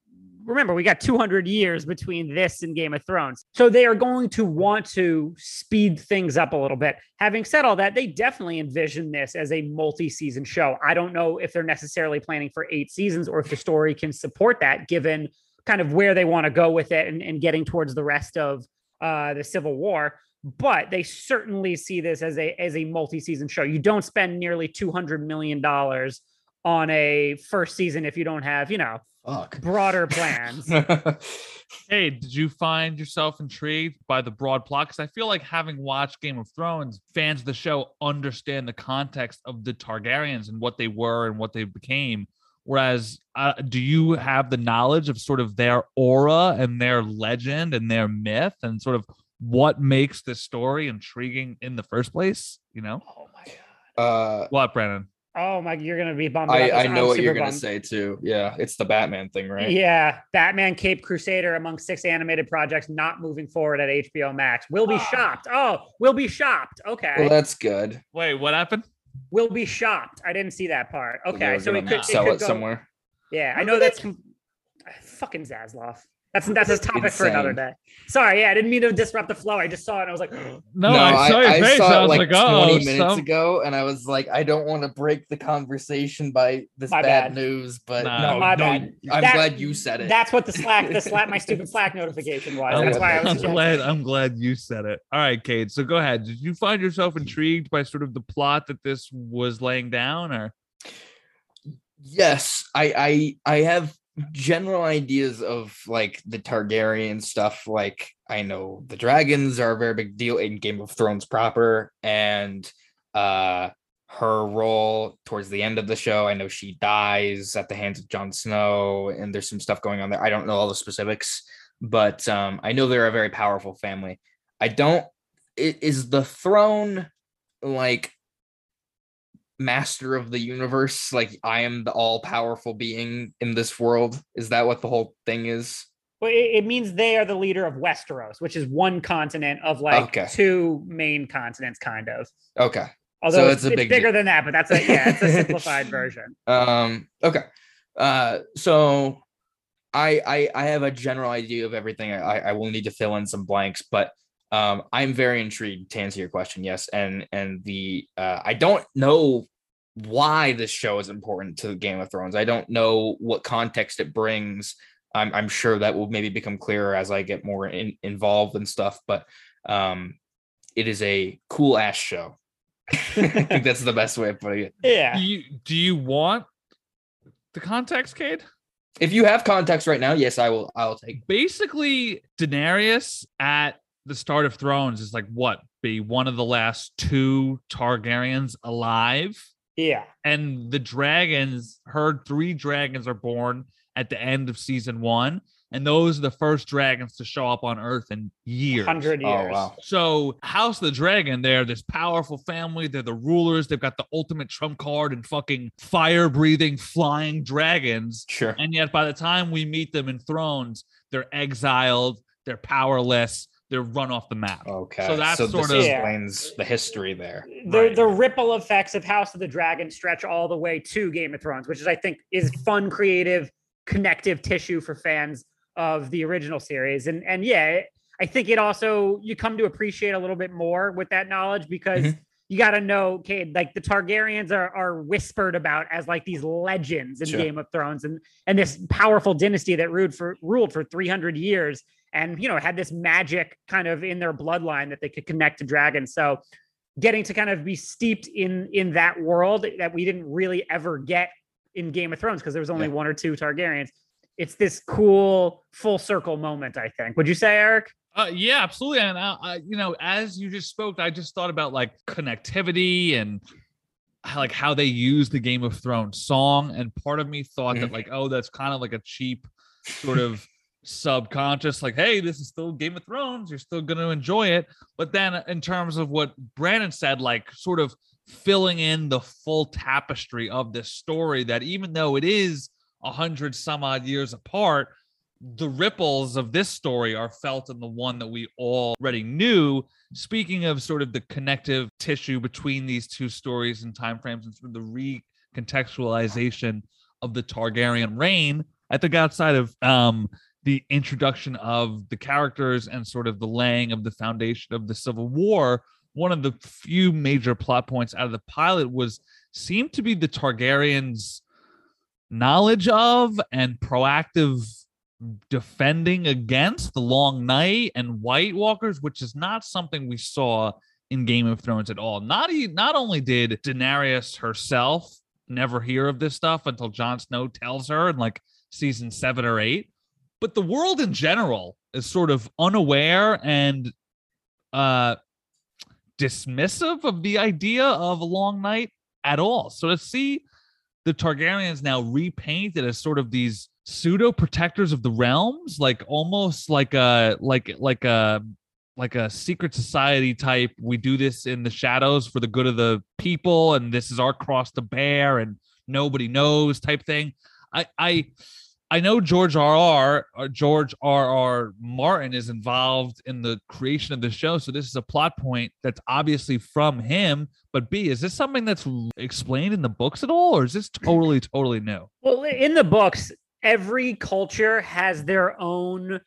Speaker 4: remember we got 200 years between this and Game of Thrones. So they are going to want to speed things up a little bit. Having said all that, they definitely envision this as a multi-season show. I don't know if they're necessarily planning for 8 seasons or if the story can support that given kind of where they want to go with it and, and getting towards the rest of uh, the Civil War but they certainly see this as a as a multi-season show. You don't spend nearly 200 million dollars on a first season if you don't have, you know, Fuck. broader plans. (laughs)
Speaker 3: hey, did you find yourself intrigued by the broad plot? Because I feel like having watched Game of Thrones, fans of the show understand the context of the Targaryens and what they were and what they became. Whereas, uh, do you have the knowledge of sort of their aura and their legend and their myth and sort of what makes this story intriguing in the first place? You know?
Speaker 4: Oh my god.
Speaker 2: Uh,
Speaker 3: what, Brandon?
Speaker 4: Oh my, you're gonna be bummed.
Speaker 2: I, I know what you're gonna say too. Yeah, it's the Batman thing, right?
Speaker 4: Yeah, Batman Caped Crusader among six animated projects not moving forward at HBO Max. We'll be oh. shopped. Oh, we'll be shopped. Okay.
Speaker 2: Well, that's good.
Speaker 3: Wait, what happened?
Speaker 4: We'll be shopped. I didn't see that part. Okay, so we could
Speaker 2: sell
Speaker 4: it,
Speaker 2: it, somewhere.
Speaker 4: Yeah, I know that's fucking Zaslav. That's that's a topic Insane. for another day. Sorry, yeah, I didn't mean to disrupt the flow. I just saw it and I was like, (gasps)
Speaker 3: no, no I saw your I, face. I, saw I was like, like oh,
Speaker 2: 20 minutes some... ago, and I was like, I don't want to break the conversation by this bad, bad, news, but
Speaker 4: no, no my no, bad.
Speaker 2: I'm that, glad you said it.
Speaker 4: That's what the Slack, the Slack, my stupid (laughs) Slack notification was. That's why I was
Speaker 3: I'm glad. I'm glad you said it. All right, Cade. So go ahead. Did you find yourself intrigued by sort of the plot that this was laying down, or?
Speaker 2: Yes, I I I have general ideas of like the Targaryen stuff. Like I know the dragons are a very big deal in Game of Thrones proper, and uh her role towards the end of the show. I know she dies at the hands of Jon Snow, and there's some stuff going on there. I don't know all the specifics, but um, I know they're a very powerful family. I don't. Is the throne like master of the universe like i am the all-powerful being in this world? Is that what the whole thing is?
Speaker 4: Well it, it means they are the leader of westeros which is one continent of like okay. two main continents kind of.
Speaker 2: Okay.
Speaker 4: Although so it's, it's, it's bigger deal. than that but that's a yeah it's a simplified (laughs) version.
Speaker 2: Um okay. Uh so I, I i have a general idea of everything i i will need to fill in some blanks but um, I'm very intrigued to answer your question. Yes, and and the uh, I don't know why this show is important to Game of Thrones. I don't know what context it brings. I'm I'm sure that will maybe become clearer as I get more in, involved and stuff. But um, it is a cool ass show. (laughs) I think that's the best way of putting it. (laughs)
Speaker 4: Yeah.
Speaker 3: Do you, do you want the context, Cade?
Speaker 2: If you have context right now, yes, I will. I will take.
Speaker 3: Basically, Daenerys at the start of Thrones is like what be one of the last two Targaryens alive.
Speaker 4: Yeah,
Speaker 3: and the dragons, her three dragons are born at the end of season one. and those are the first dragons to show up on Earth in years.
Speaker 2: 100
Speaker 4: years.
Speaker 2: wow.
Speaker 3: So House of the Dragon, they're this powerful family. They're the rulers. They've got the ultimate trump card and fucking fire breathing flying dragons.
Speaker 2: Sure.
Speaker 3: And yet, by the time we meet them in Thrones, they're exiled. They're powerless. They're run off the map.
Speaker 2: Okay.
Speaker 3: So that's
Speaker 2: this
Speaker 3: sort of-
Speaker 2: explains the history there.
Speaker 4: the
Speaker 3: Right.
Speaker 4: the ripple effects of House of the Dragon stretch all the way to Game of Thrones, which is I think is fun, creative, connective tissue for fans of the original series. And and yeah, I think it also you come to appreciate a little bit more with that knowledge because
Speaker 2: Mhm.
Speaker 4: you got to know, okay, like the Targaryens are are whispered about as like these legends in
Speaker 2: Sure.
Speaker 4: Game of Thrones and and this powerful dynasty that ruled for ruled for 300 years and you know had this magic kind of in their bloodline that they could connect to dragons. So getting to kind of be steeped in in that world that we didn't really ever get in Game of Thrones because there was only
Speaker 2: Yeah.
Speaker 4: one or two Targaryens. It's this cool full circle moment, I think. Would you say, Eric?
Speaker 3: Uh, yeah, absolutely. And uh, I, you know, as you just spoke, I just thought about like connectivity and how, like how they use the Game of Thrones song. And part of me thought that like, oh, that's kind of like a cheap sort of (laughs) subconscious, like, hey, this is still Game of Thrones. You're still going to enjoy it. But then in terms of what Brandon said, like sort of filling in the full tapestry of this story, that even though it is a hundred some odd years apart, the ripples of this story are felt in the one that we already knew. Speaking of sort of the connective tissue between these two stories and time frames and sort of the recontextualization of the Targaryen reign, I think outside of um the introduction of the characters and sort of the laying of the foundation of the Civil War, one of the few major plot points out of the pilot was seemed to be the Targaryens' knowledge of and proactive defending against the Long Night and White Walkers, which is not something we saw in Game of Thrones at all. Not not only did Daenerys herself never hear of this stuff until Jon Snow tells her in like season seven or eight, but the world in general is sort of unaware and uh dismissive of the idea of a long night at all. So to see the Targaryens now repainted as sort of these pseudo protectors of the realms, like almost like a like like a like a secret society type. We do this in the shadows for the good of the people, and this is our cross to bear, and nobody knows type thing. I I I know George R. R. or George R. R. Martin is involved in the creation of the show, so this is a plot point that's obviously from him. But B, is this something that's explained in the books at all, or is this totally totally new?
Speaker 4: Well, in the books, every culture has their own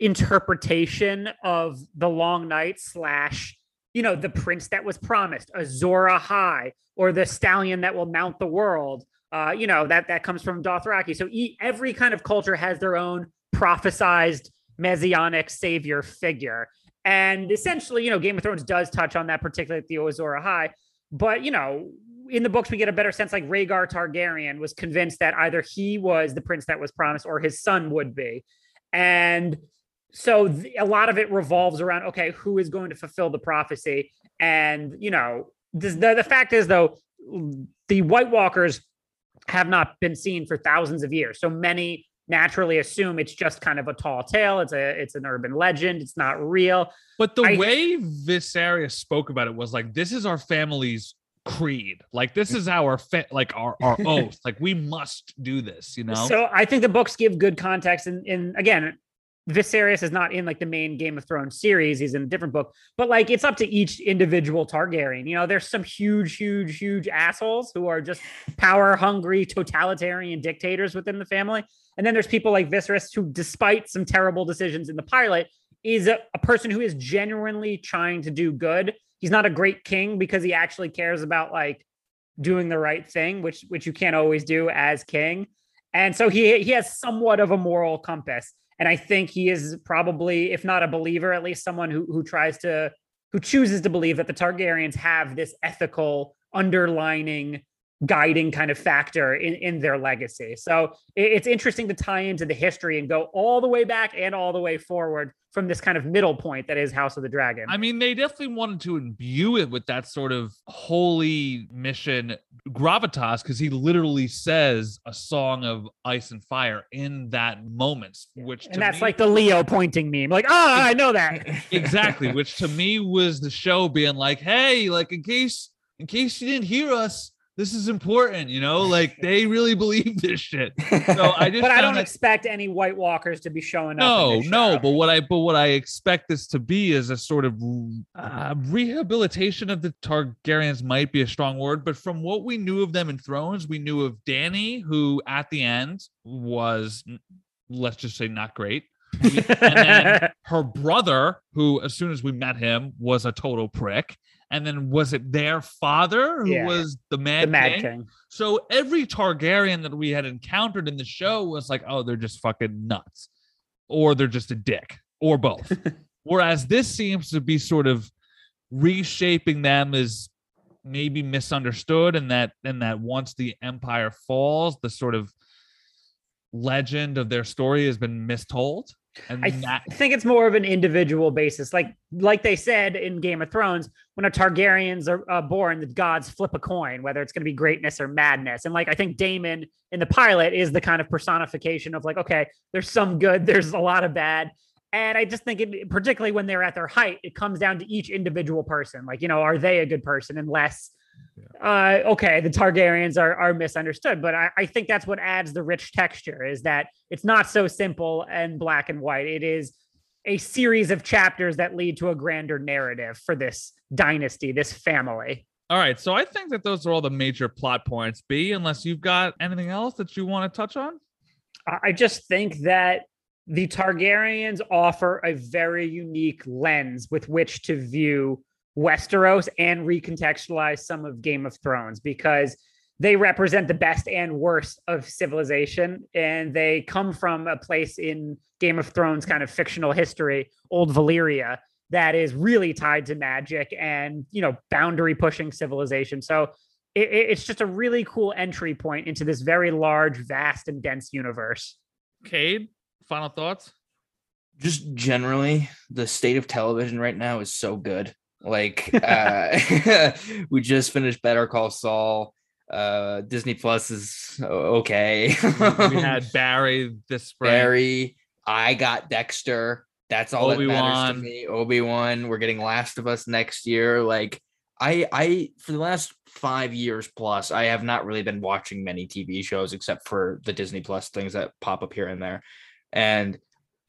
Speaker 4: interpretation of the long night slash you know the prince that was promised azor Ahai, or the stallion that will mount the world uh you know that that comes from dothraki so e- every kind of culture has their own prophesized messianic savior figure and essentially you know game of thrones does touch on that particularly the azor Ahai. but you know in the books we get a better sense like Rhaegar Targaryen was convinced that either he was the prince that was promised or his son would be. And so a lot of it revolves around okay, who is going to fulfill the prophecy? And you know, this, the the fact is though, the White Walkers have not been seen for thousands of years. So many naturally assume it's just kind of a tall tale. It's a it's an urban legend. It's not real.
Speaker 3: But the
Speaker 4: I-
Speaker 3: way Viserys spoke about it was like, "This is our family's creed. Like this is our fa- like our our (laughs) oath. Like we must do this." You know.
Speaker 4: So I think the books give good context. And, and again, Viserys is not in like the main Game of Thrones series. He's in a different book, but like it's up to each individual Targaryen. You know, there's some huge, huge, huge assholes who are just power hungry, totalitarian dictators within the family. And then there's people like Viserys who, despite some terrible decisions in the pilot, is a, a person who is genuinely trying to do good. He's not a great king because he actually cares about like doing the right thing, which which you can't always do as king. And so he he has somewhat of a moral compass. And I think he is probably, if not a believer, at least someone who who tries to who chooses to believe that the Targaryens have this ethical underlining guiding kind of factor in, in their legacy. So it's interesting to tie into the history and go all the way back and all the way forward from this kind of middle point that is House of the Dragon.
Speaker 3: I mean, they definitely wanted to imbue it with that sort of holy mission gravitas because he literally says a song of ice and fire in that moment, which
Speaker 4: and that's
Speaker 3: me,
Speaker 4: like the Leo pointing meme, like, ah, oh, I know that (laughs)
Speaker 3: exactly. Which to me was the show being like, hey, like in case in case you didn't hear us, this is important, you know, like they really believe this shit. So I (laughs) just
Speaker 4: But I don't that... expect any White Walkers to be showing
Speaker 3: no,
Speaker 4: up.
Speaker 3: No, no, but what I but what I expect this to be is a sort of uh, rehabilitation of the Targaryens might be a strong word, but from what we knew of them in Thrones, we knew of Dany who at the end was let's just say not great. (laughs) and then her brother, who as soon as we met him was a total prick and then was it their father who yeah. was the Mad, the Mad King? King? So every Targaryen that we had encountered in the show was like, oh, they're just fucking nuts, or they're just a dick, or both. (laughs) Whereas this seems to be sort of reshaping them as maybe misunderstood, and that and that once the empire falls, the sort of legend of their story has been mistold.
Speaker 4: And I th- that- think it's more of an individual basis. Like like they said in Game of Thrones, when a Targaryens are uh, born, the gods flip a coin, whether it's going to be greatness or madness. And like I think Daemon in the pilot is the kind of personification of like, okay, there's some good, (laughs) there's a lot of bad. And I just think it, particularly when they're at their height, it comes down to each individual person. Like, you know, are they a good person? Unless uh, okay, the Targaryens are are misunderstood, but I, I think that's what adds the rich texture is that it's not so simple and black and white. It is a series of chapters that lead to a grander narrative for this dynasty, this family.
Speaker 3: All right, so I think that those are all the major plot points. B, unless you've got anything else that you want to touch on.
Speaker 4: I just think that the Targaryens offer a very unique lens with which to view Westeros and recontextualize some of Game of Thrones because they represent the best and worst of civilization and they come from a place in Game of Thrones kind of fictional history, old Valyria, that is really tied to magic and, you know, boundary pushing civilization. So it, it's just a really cool entry point into this very large, vast, and dense universe.
Speaker 3: Cade, final thoughts?
Speaker 2: Just generally, the state of television right now is so good. Like (laughs) uh, (laughs) we just finished Better Call Saul. Uh, Disney Plus is okay.
Speaker 3: we had (laughs) Barry this spring.
Speaker 2: Barry. I got Dexter. That's all Obi-Wan. that matters to me. Obi Wan. We're getting Last of Us next year. Like I, I for the last five years plus, I have not really been watching many TV shows except for the Disney Plus things that pop up here and there. And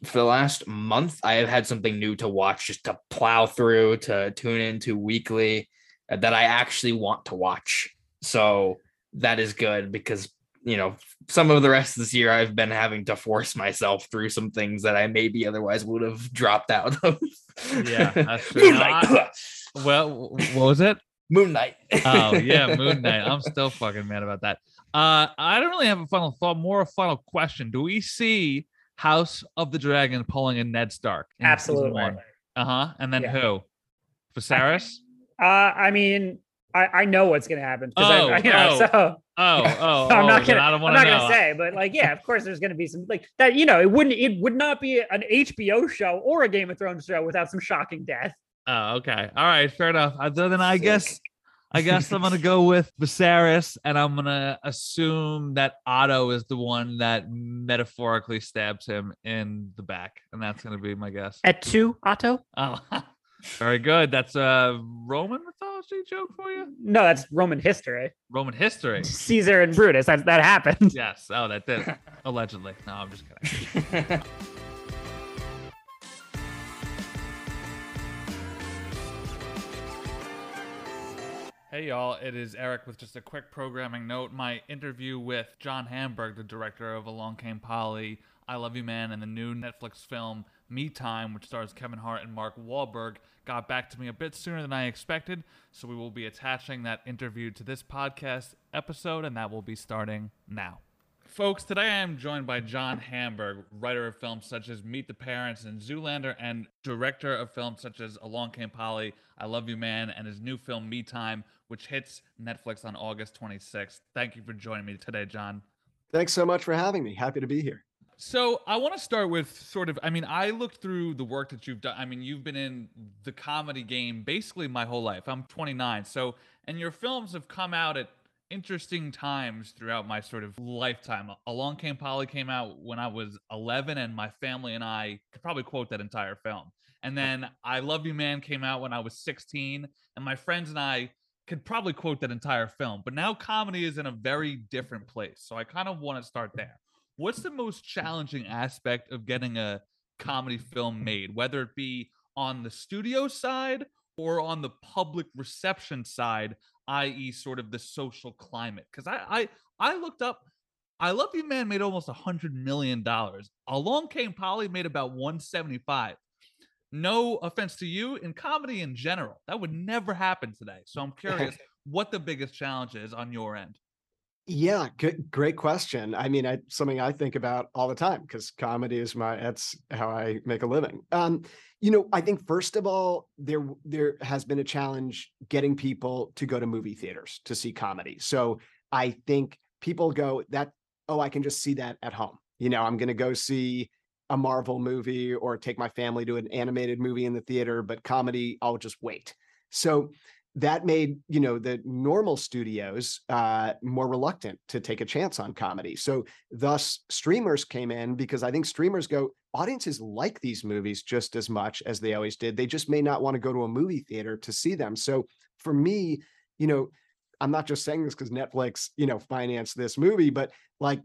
Speaker 2: for the last month, I have had something new to watch, just to plow through, to tune into weekly uh, that I actually want to watch. So that is good because you know some of the rest of this year I've been having to force myself through some things that I maybe otherwise would have (laughs) dropped out of.
Speaker 3: yeah, (laughs) that's true. well, what was it?
Speaker 2: Moon Knight.
Speaker 3: oh yeah, (laughs) Moon Knight. I'm still fucking mad about that. Uh, I don't really have a final thought, more a final question. Do we see House of the Dragon pulling in Ned Stark.
Speaker 4: Absolutely.
Speaker 3: Uh huh. And then yeah. who? Viserys.
Speaker 4: Uh, I mean, I, I know what's gonna happen.
Speaker 3: Oh, I, (laughs) you know,
Speaker 4: oh, so,
Speaker 3: oh, oh, (laughs)
Speaker 4: I'm not
Speaker 3: oh,
Speaker 4: gonna. I'm not know. gonna say, but like, yeah, of course, there's gonna be some like that. You know, it wouldn't. It would not be an HBO show or a Game of Thrones show without some shocking death.
Speaker 3: Oh, okay. All right, fair enough. Other than I guess I guess I'm gonna (laughs) go with Viserys, and I'm gonna assume that Otto is the one that metaphorically stabs him in the back, and that's gonna be my guess.
Speaker 4: At two, Otto.
Speaker 3: Oh, (laughs) very good. That's a Roman mythology joke for you.
Speaker 4: No, that's Roman history.
Speaker 3: Roman history.
Speaker 4: Caesar and Brutus. That that happened.
Speaker 3: Yes. Oh, that did. Allegedly. No, I'm just kidding. (laughs) Hey y'all, it is Eric with just a quick programming note. My interview with John Hamburg, the director of Along Came Polly, I Love You Man, and the new Netflix film Me Time, which stars Kevin Hart and Mark Wahlberg, got back to me a bit sooner than I expected. So we will be attaching that interview to this podcast episode, and that will be starting now. Folks, today I am joined by John Hamburg, writer of films such as Meet the Parents and Zoolander, and director of films such as Along Came Polly, I Love You Man, and his new film Me Time, which hits Netflix on August 26th. Thank you for joining me today, John.
Speaker 5: Thanks so much for having me. Happy to be here.
Speaker 3: So I want to start with sort of, I mean, I looked through the work that you've done. I mean, you've been in the comedy game basically my whole life. I'm 29. So, and your films have come out at interesting times throughout my sort of lifetime. Along Came Polly came out when I was 11, and my family and I could probably quote that entire film. And then I Love You Man came out when I was 16, and my friends and I could probably quote that entire film. But now comedy is in a very different place. So I kind of want to start there. What's the most challenging aspect of getting a comedy film made, whether it be on the studio side or on the public reception side, i.e., sort of the social climate. Because I, I I looked up, I Love You Man made almost a hundred million dollars. Along Came Polly made about 175. No offense to you, in comedy in general, that would never happen today. So I'm (laughs) curious what the biggest challenge is on your end.
Speaker 5: Yeah, good, great question. I mean, I, something I think about all the time because comedy is my that's how I make a living. Um, you know, I think first of all, there there has been a challenge getting people to go to movie theaters to see comedy. So I think people go that oh, I can just see that at home. You know, I'm going to go see a Marvel movie or take my family to an animated movie in the theater, but comedy, I'll just wait. So that made you know the normal studios uh, more reluctant to take a chance on comedy. So thus streamers came in because I think streamers go audiences like these movies just as much as they always did. They just may not want to go to a movie theater to see them. So for me, you know, I'm not just saying this because Netflix you know financed this movie, but like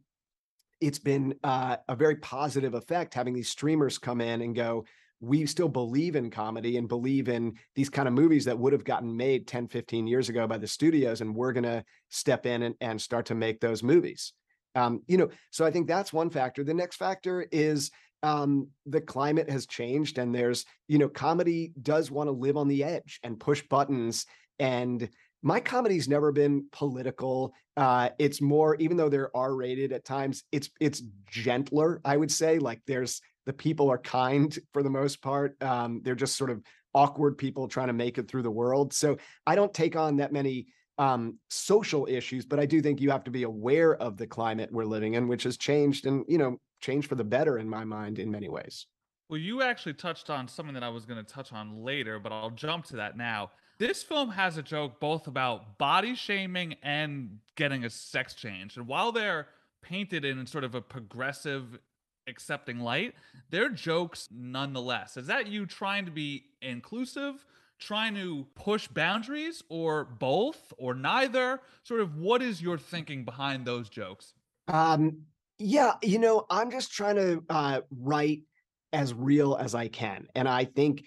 Speaker 5: it's been uh, a very positive effect having these streamers come in and go we still believe in comedy and believe in these kind of movies that would have gotten made 10 15 years ago by the studios and we're going to step in and, and start to make those movies. Um, you know so i think that's one factor. The next factor is um, the climate has changed and there's you know comedy does want to live on the edge and push buttons and my comedy's never been political uh, it's more even though they're r rated at times it's it's gentler i would say like there's the people are kind for the most part. Um, they're just sort of awkward people trying to make it through the world. So I don't take on that many um, social issues, but I do think you have to be aware of the climate we're living in, which has changed and you know changed for the better in my mind in many ways.
Speaker 3: Well, you actually touched on something that I was going to touch on later, but I'll jump to that now. This film has a joke both about body shaming and getting a sex change. And while they're painted in sort of a progressive accepting light, they're jokes nonetheless. Is that you trying to be inclusive, trying to push boundaries, or both, or neither? Sort of what is your thinking behind those jokes?
Speaker 5: Um, yeah, you know, I'm just trying to uh, write as real as I can. And I think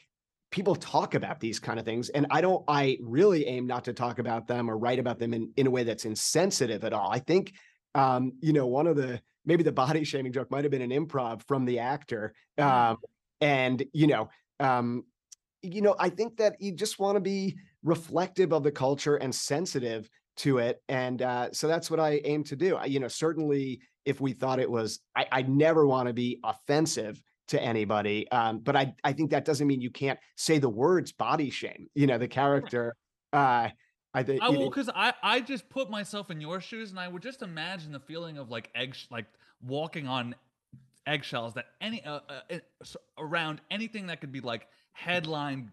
Speaker 5: people talk about these kind of things and i don't i really aim not to talk about them or write about them in, in a way that's insensitive at all i think um, you know one of the maybe the (laughs) body shaming joke might have been an improv from the actor. Mm-hmm. Um, and you know, um, you know, I think that you just want to be reflective of the culture and sensitive to it, and uh, so that's what I aim to do. I, you know, certainly if we thought it was, I, I never want to be offensive to anybody, um, but I I think that doesn't mean you can't say the words body shame. You know, the character. Uh,
Speaker 3: I think I will because I I just put myself in your shoes and I would just imagine the feeling of like egg like walking on eggshells that any uh, uh, around anything that could be like headline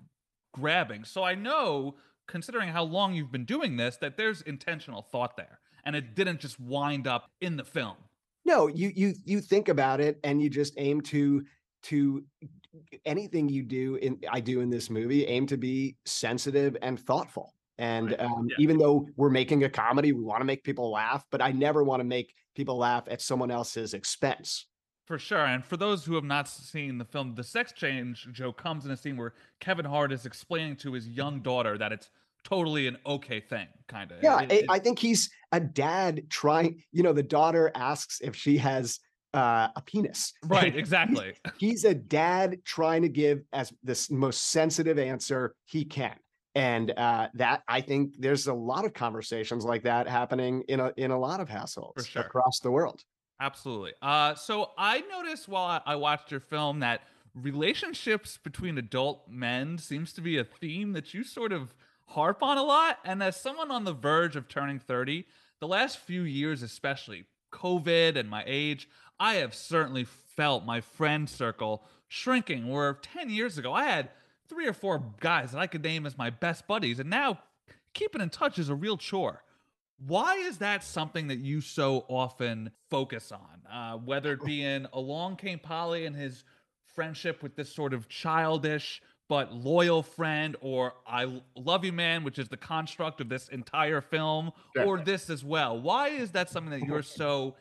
Speaker 3: grabbing. So I know considering how long you've been doing this that there's intentional thought there and it didn't just wind up in the film.
Speaker 5: No, you you you think about it and you just aim to to anything you do in I do in this movie aim to be sensitive and thoughtful and right. um, yeah. even though we're making a comedy, we want to make people laugh, but I never want to make people laugh at someone else's expense.
Speaker 3: For sure. And for those who have not seen the film, the sex change joke comes in a scene where Kevin Hart is explaining to his young daughter that it's totally an okay thing, kind of.
Speaker 5: Yeah, it, it, I think he's a dad trying, you know, the daughter asks if she has uh, a penis.
Speaker 3: Right, (laughs) exactly.
Speaker 5: he's, he's a dad trying to give as this most sensitive answer he can and uh, that I think there's a lot of conversations like that happening in a in a lot of households sure. across the world.
Speaker 3: Absolutely. Uh, so I noticed while I watched your film that relationships between adult men seems to be a theme that you sort of harp on a lot. And as someone on the verge of turning 30, the last few years, especially COVID and my age, I have certainly felt my friend circle shrinking. Where 10 years ago, I had three or four guys that I could name as my best buddies. And now keeping in touch is a real chore. Why is that something that you so often focus on? Uh, whether it be (laughs) in Along Came Polly and his friendship with this sort of childish but loyal friend, or I Love You Man, which is the construct of this entire film, or this as well. Why is that something that you're (laughs) so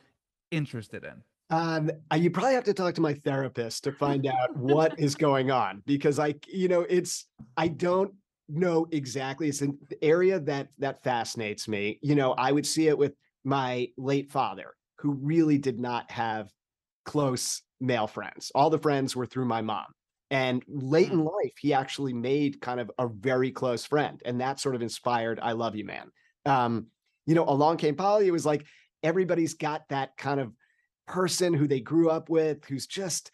Speaker 3: interested in?
Speaker 5: Um, you probably have to talk to my therapist to find out what is going on because I, you know, it's I don't know exactly. It's an area that that fascinates me. You know, I would see it with my late father, who really did not have close male friends. All the friends were through my mom. And late in life, he actually made kind of a very close friend. And that sort of inspired I Love You Man. Um, you know, along came Polly, it was like everybody's got that kind of person who they grew up with who's just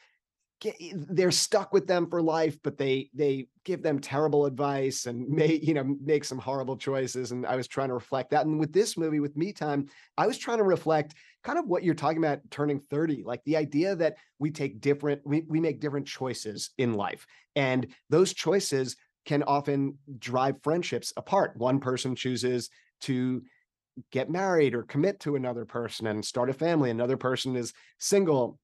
Speaker 5: eh, they're stuck with them for life but they they give them terrible advice and (laughs) may you know make some horrible choices and i was trying to reflect that and with this movie with me time i was trying to reflect kind of what you're talking about turning 30 like the idea that we take different we, we make different choices in life and those choices can often drive friendships apart. One person chooses to get married or commit to another person and start a family another person is single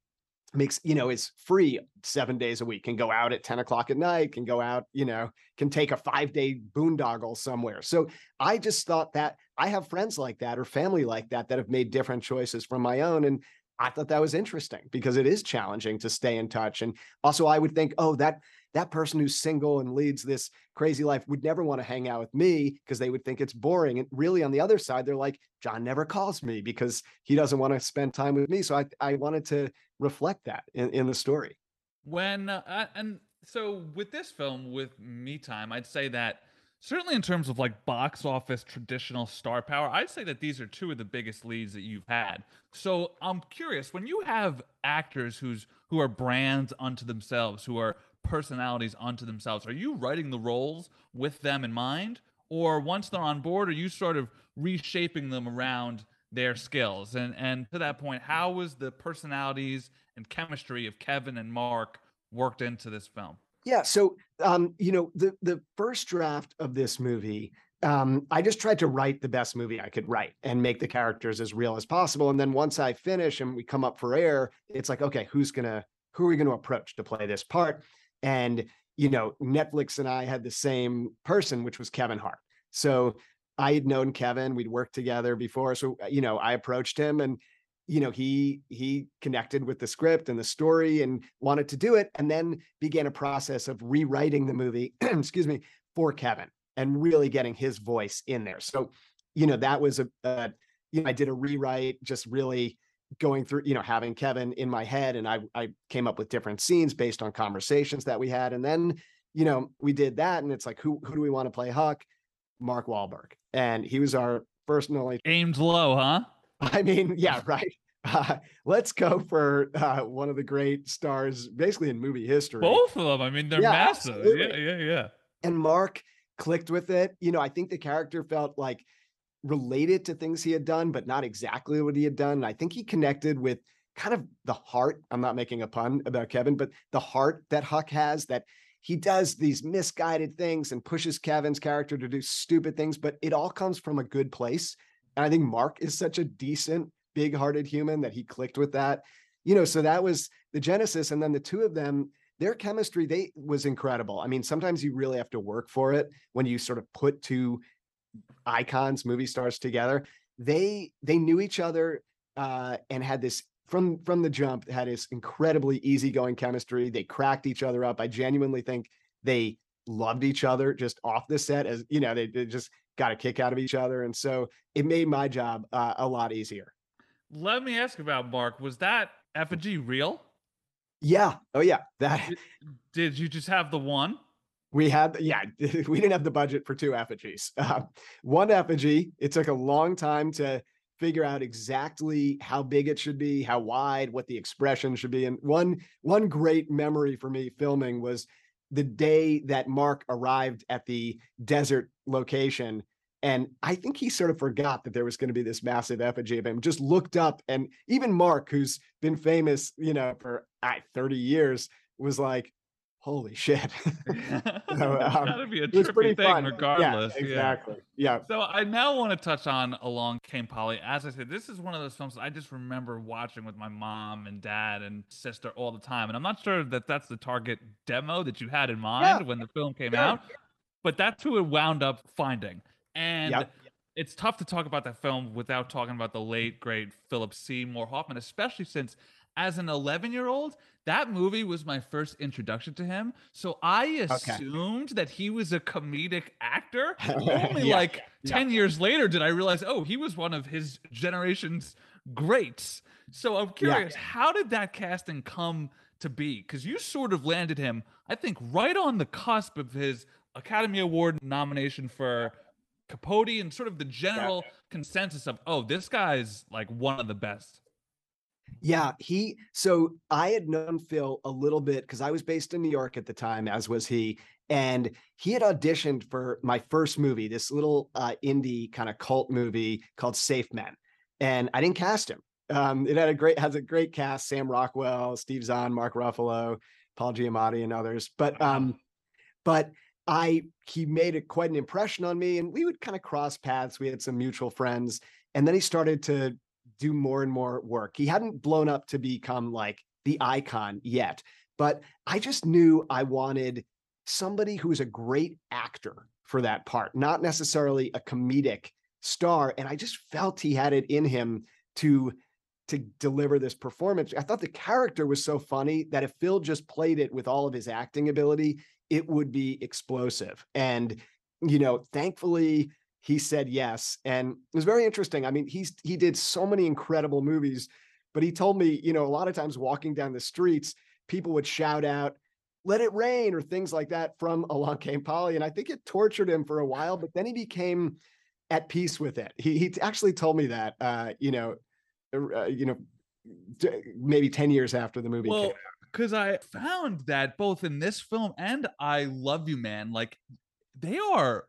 Speaker 5: makes you know is free seven days a week can go out at 10 o'clock at night can go out you know can take a five day boondoggle somewhere. So i just thought that i have friends like that or family like that that have made different choices from my own and i thought that was interesting because it is challenging to stay in touch and also i would think oh that that person who's single and leads this crazy life would never want to hang out with me because they would think it's boring. And really, on the other side, they're like, John never calls me because he doesn't want to spend time with me. So I, I wanted to reflect that in, in the story.
Speaker 3: When, uh, and so with this film, with Me Time, I'd say that certainly in terms of like box office traditional star power, I'd say that these are two of the biggest leads that you've had. So I'm curious when you have actors who's who are brands unto themselves, who are personalities onto themselves. Are you writing the roles with them in mind? Or once they're on board, are you sort of reshaping them around their skills? And and to that point, how was the personalities and chemistry of Kevin and Mark worked into this film?
Speaker 5: Yeah, so um, you know, the the first draft of this movie, um, I just tried to write the best movie I could write and make the characters as real as possible. And then once I finish and we come up for air, it's like, okay, who's gonna who are we going to approach to play this part? And, you know, Netflix and I had the same person, which was Kevin Hart. So I had known Kevin, we'd worked together before. So, uh, you know, I approached him and, you know, he he connected with the script and the story and wanted to do it, and then began a process of rewriting the movie, (clears throat) excuse me, for Kevin and really getting his voice in there. So, you know, that was a, a you know, I did a rewrite, just really going through, you know, having Kevin in my head, and I I came up with different scenes based on conversations that we had, and then you know we did that, and it's like who who do we want to play Huck? Mark Wahlberg, and he was our first and only
Speaker 3: aimed low, huh? (laughs)
Speaker 5: I mean, yeah, right. Uh, let's go for uh, one of the great stars, basically in movie history.
Speaker 3: Both of them. I mean, they're yeah, massive. Absolutely. Yeah, yeah, yeah.
Speaker 5: And Mark clicked with it. You know, I think the character felt like related to things he had done, but not exactly what he had done. I think he connected with kind of the heart. I'm not making a pun about Kevin, but the heart that Huck has that he does these misguided things and pushes Kevin's character to do stupid things, but it all comes from a good place. And I think Mark is such a decent, big hearted human that he clicked with that. You know, so that was the genesis. And then the two of them, their chemistry, they was incredible. I mean, sometimes you really have to work for it when you sort of put two icons, movie stars together. They they knew each other uh, and had this from from the jump had this incredibly easygoing chemistry. They cracked each other up. I genuinely think they loved each other just off the set as you know they, they just got a kick out of each other. And so it made my job uh, a lot easier.
Speaker 3: Let me ask about mark. Was that effigy real?
Speaker 5: Yeah. Oh yeah. That
Speaker 3: did, did you just have the one
Speaker 5: we had yeah (laughs) we didn't have the budget for two effigies uh, one effigy it took a long time to figure out exactly how big it should be, how wide, what the expression should be. And one one great memory for me filming was the day that Mark arrived at the desert location. And I think he sort of forgot that there was going to be this massive effigy of him, just looked up. And even Mark, who's been famous, you know, for uh, 30 years, was like, holy shit. (laughs) (laughs)
Speaker 3: so, um, gotta be a trippy thing fun. regardless.
Speaker 5: Yeah, exactly. Yeah.
Speaker 3: yeah. So I now want to touch on Along Came Polly. As I said, this is one of those films I just remember watching with my mom and dad and sister all the time. And I'm not sure that that's the target demo that you had in mind yeah. when the film came out, but that's who it wound up finding. And yep. it's tough to talk about that film without talking about the late, great Philip Seymour Hoffman, especially since as an 11 year old, that movie was my first introduction to him. So I assumed okay. that he was a comedic actor. (laughs) Only yeah, like yeah. 10 years later did I realize, oh, he was one of his generation's greats. So I'm curious, yeah. how did that casting come to be? Because you sort of landed him, I think, right on the cusp of his Academy Award nomination for Capote and sort of the general consensus of, oh, this guy's like one of the best.
Speaker 5: Yeah, he so I had known Phil a little bit because I was based in New York at the time, as was he. And he had auditioned for my first movie, this little uh, indie kind of cult movie called Safe Men. And I didn't cast him. Um, it had a great has a great cast: Sam Rockwell, Steve Zahn, Mark Ruffalo, Paul Giamatti, and others. But um, but I he made a quite an impression on me, and we would kind of cross paths. We had some mutual friends, and then he started to do more and more work. He hadn't blown up to become like the icon yet, but I just knew I wanted somebody who was a great actor for that part, not necessarily a comedic star. And I just felt he had it in him to to deliver this performance. I thought the character was so funny that if Phil just played it with all of his acting ability, it would be explosive. And you know, thankfully he said yes and it was very interesting i mean he's he did so many incredible movies but he told me you know a lot of times walking down the streets people would shout out let it rain or things like that from (laughs) along came polly and i think it tortured him for a while but then he became at peace with it. He, he actually told me that uh, you know uh, you know maybe 10 years after the movie well,
Speaker 3: because i found that both in this film and i love you man like they are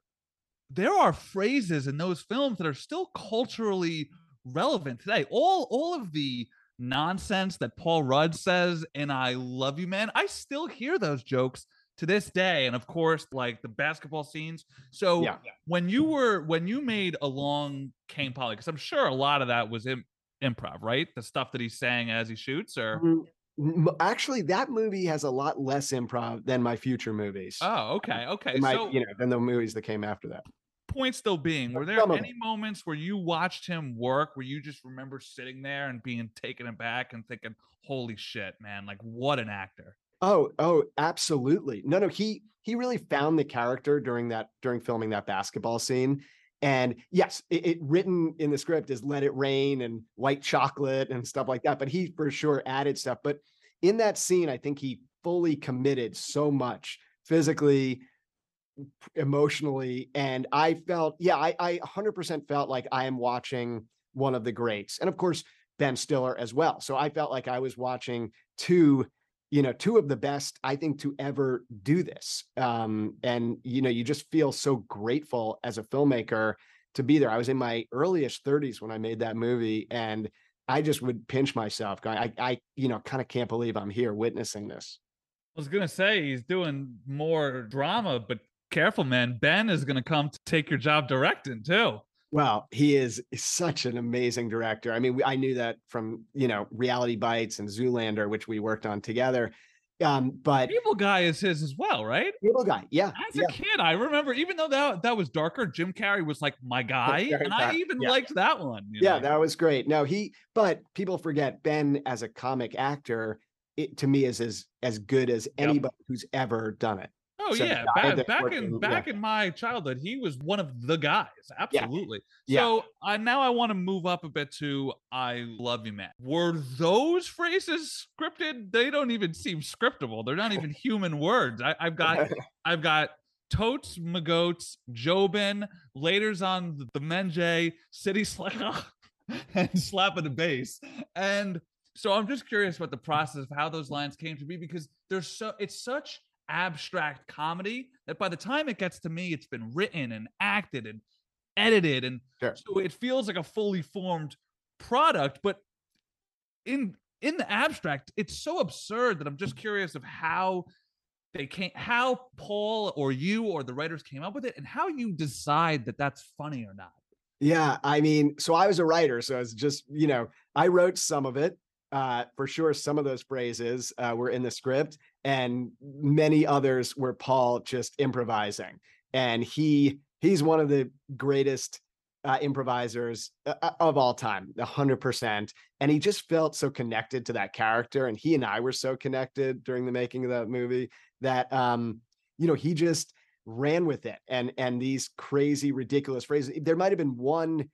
Speaker 3: there are phrases in those films that are still culturally relevant today. All all of the nonsense that Paul Rudd says and I love you man, I still hear those jokes to this day and of course like the basketball scenes. So yeah. when you were when you made Along Came Polly cuz I'm sure a lot of that was Im- improv, right? The stuff that he's saying as he shoots or mm-hmm
Speaker 5: actually that movie has a lot less improv than my future movies
Speaker 3: oh okay okay
Speaker 5: my, so you know than the movies that came after that
Speaker 3: point still being were there any moments where you watched him work where you just remember sitting there and being taken aback and thinking holy shit man like what an actor
Speaker 5: oh oh absolutely no no he he really found the character during that during filming that basketball scene and yes, it, it, written in the script is "Let It Rain" and "White Chocolate" and stuff like that. But he for sure added stuff. But in that scene, I think he fully committed so much physically, emotionally, and I felt, yeah, I, I 100% felt like I am watching one of the greats, and of course Ben Stiller as well. So I felt like I was watching two you know two of the best i think to ever do this um and you know you just feel so grateful as a filmmaker to be there i was in my earliest 30s when i made that movie and i just would pinch myself going i i you know kind of can't believe i'm here witnessing this
Speaker 3: i was gonna say he's doing more drama but careful man ben is gonna come to take your job directing too
Speaker 5: well, he is such an amazing director. I mean, I knew that from you know Reality Bites and Zoolander, which we worked on together. Um, but
Speaker 3: Cable Guy is his as well, right?
Speaker 5: Cable Guy, yeah.
Speaker 3: As
Speaker 5: yeah.
Speaker 3: a kid, I remember, even though that that was darker, Jim Carrey was like my guy, and I even yeah. liked that one.
Speaker 5: Yeah, know? that was great. No, he, but people forget Ben as a comic actor. It, to me is as as good as anybody yep. who's ever done it.
Speaker 3: Oh yeah, back, back in back yeah. in my childhood, he was one of the guys. Absolutely. Yeah. So uh, now I want to move up a bit to "I love you, man." Were those phrases scripted? They don't even seem scriptable. They're not even human words. I, have got (laughs) I've got totes, magotes, Jobin, later's on the Menjay, City Slicker. (laughs) and slapping the bass. And so I'm just curious about the process of how those lines came to be because there's so it's such abstract comedy that by the time it gets to me, it's been written and acted and edited. And
Speaker 5: Sure.
Speaker 3: so it feels like a fully formed product, but in in the abstract, it's so absurd that I'm just curious of how they came, how Paul or you or the writers came up with it, and how you decide that that's funny or not.
Speaker 5: Yeah, I mean, so I was a writer, so it's just you know, I wrote some of it. Uh, for sure, some of those phrases uh, were in the script, and many others were Paul just improvising. And he he's one of the greatest uh, improvisers uh, uh, of all time, a hundred percent. And he just felt so connected to that character, and he and I were so connected during the making of that movie that um, you know, he just ran with it and and these crazy ridiculous phrases there might have been one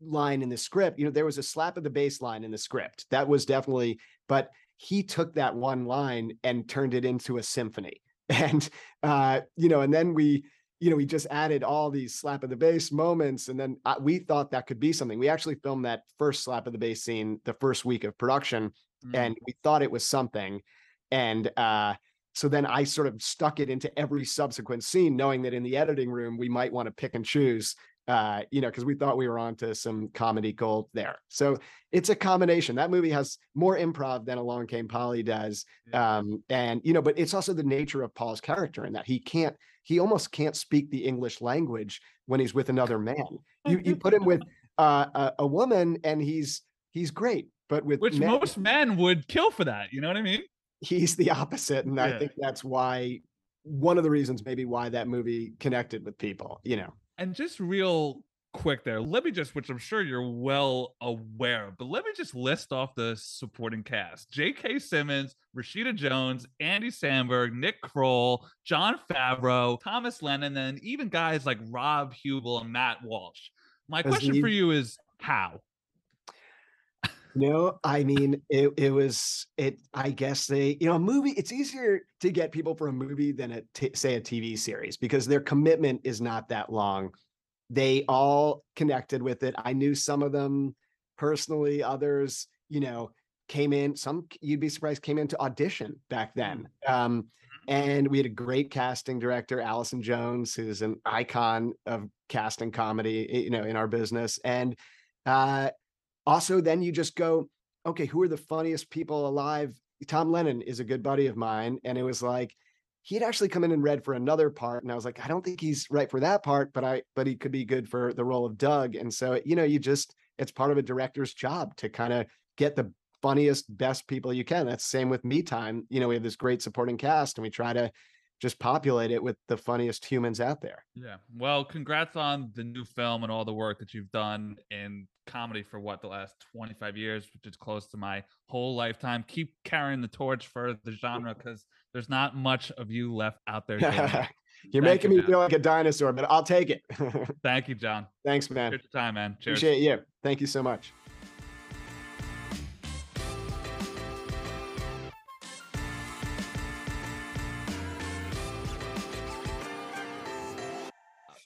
Speaker 5: line in the script you know there was a slap of the bass line in the script that was definitely but he took that one line and turned it into a symphony. (laughs) And uh you know and then we you know we just added all these slap of the bass moments and then uh, we thought that could be something. We actually filmed that first slap of the bass scene the first week of production
Speaker 3: Mm.
Speaker 5: and we thought it was something. And uh so then I sort of stuck it into every subsequent scene, knowing that in the editing room we might want to pick and choose, uh, you know, because we thought we were onto some comedy gold there. So it's a combination. That movie has more improv than Along Came Polly does, um, and you know, but it's also the nature of Paul's character in that he can't, he almost can't speak the English language when he's with another man. You you put him with (laughs) uh, a, a woman, and he's he's great, but with
Speaker 3: Which
Speaker 5: men,
Speaker 3: most men would kill for that. You know what I mean?
Speaker 5: he's the opposite and i think that's why one of the reasons maybe why that movie connected with people you know
Speaker 3: And just real quick there, let me just, which I'm sure you're well aware of, but let me just list off the supporting cast J.K. Simmons, Rashida Jones, Andy Samberg, Nick Kroll, Jon Favreau, Thomas Lennon, and even guys like Rob Huebel and Matt Walsh. My question for you is how?
Speaker 5: No i mean it, it was it i guess they you know a movie it's easier to get people for a movie than a t- say a tv series because their commitment is not that long. They all connected with it. I knew some of them personally others you know came in some you'd be surprised came in to audition back then um and we had a great casting director allison jones who's an icon of casting comedy you know in our business and uh also then you just go okay who are the funniest people alive? Tom lennon is a good buddy of mine and it was like he had actually come in and read for another part and i was like i don't think he's right for that part but i but he could be good for the role of doug. And so you know you just it's part of a director's job to kind of get the funniest best people you can. That's same with me time. You know we have this great supporting cast and we try to just populate it with the funniest humans out there
Speaker 3: Yeah. Well, congrats on the new film and all the work that you've done in comedy for what the last 25 years, which is close to my whole lifetime. Keep carrying the torch for the genre because there's not much of you left out there. (laughs)
Speaker 5: you're
Speaker 3: Thank
Speaker 5: making
Speaker 3: you,
Speaker 5: me
Speaker 3: John.
Speaker 5: feel like a dinosaur but i'll take it (laughs)
Speaker 3: Thank you, John.
Speaker 5: thanks man
Speaker 3: Good time, man. Cheers.
Speaker 5: appreciate you thank you so much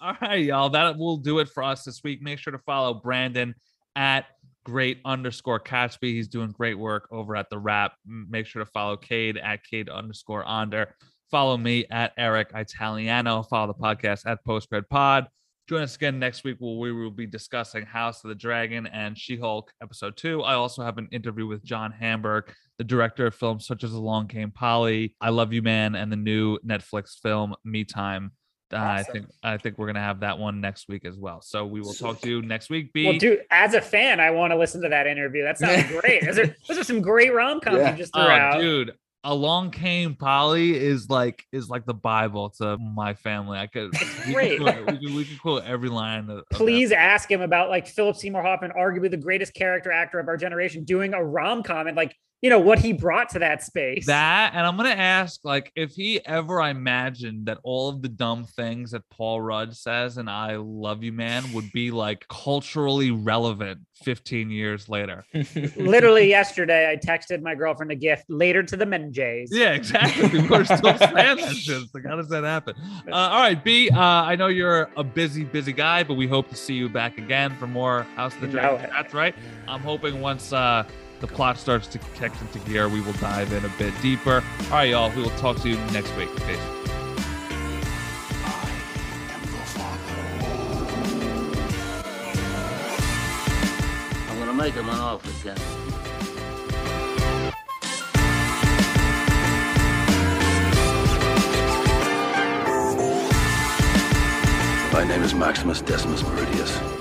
Speaker 3: All right, y'all. That will do it for us this week. Make sure to follow Brandon at great underscore Katzby. He's doing great work over at the Wrap. Make sure to follow Cade at Cade underscore under. Follow me at Eric Italiano. Follow the podcast at Postgrad Pod. Join us again next week where we will be discussing House of the Dragon and She Hulk episode two. I also have an interview with John Hamburg, the director of films such as Along Came Polly, I Love You Man, and the new Netflix film Me Time. Uh, I think I think we're gonna have that one next week as well. So we will talk to you next week. B.
Speaker 4: Well, dude, as a fan, I want to listen to that interview. That sounds (laughs) great. Those are, those are some great rom coms
Speaker 5: Yeah.
Speaker 4: you just threw
Speaker 3: oh,
Speaker 4: out.
Speaker 3: dude, Along Came Polly is like is like the Bible to my family. I could we
Speaker 4: great.
Speaker 3: Could quote, we, could, we could quote every line. Of, of that.
Speaker 4: Please ask him about like Philip Seymour Hoffman, arguably the greatest character actor of our generation, doing a rom com and like you know what he brought to that space.
Speaker 3: That, and I'm gonna ask, like, if he ever imagined that all of the dumb things that Paul Rudd says and "I love you, man" would be like culturally relevant 15 years later. (laughs)
Speaker 4: Literally yesterday, I texted my girlfriend a gift later to the Men Jays.
Speaker 3: Yeah, exactly. We're still saying that shit. Like, how does that happen? Uh, all right, B. Uh, I know you're a busy, busy guy, but we hope to see you back again for more House of the
Speaker 4: You
Speaker 3: Dragon.
Speaker 4: it.
Speaker 3: That's right. I'm hoping once uh, the plot starts to kick into gear, we will dive in a bit deeper. All right, y'all. We will talk to you next week. Peace.
Speaker 6: I'm gonna make him an offer, Captain.
Speaker 1: My name is Maximus Decimus Meridius.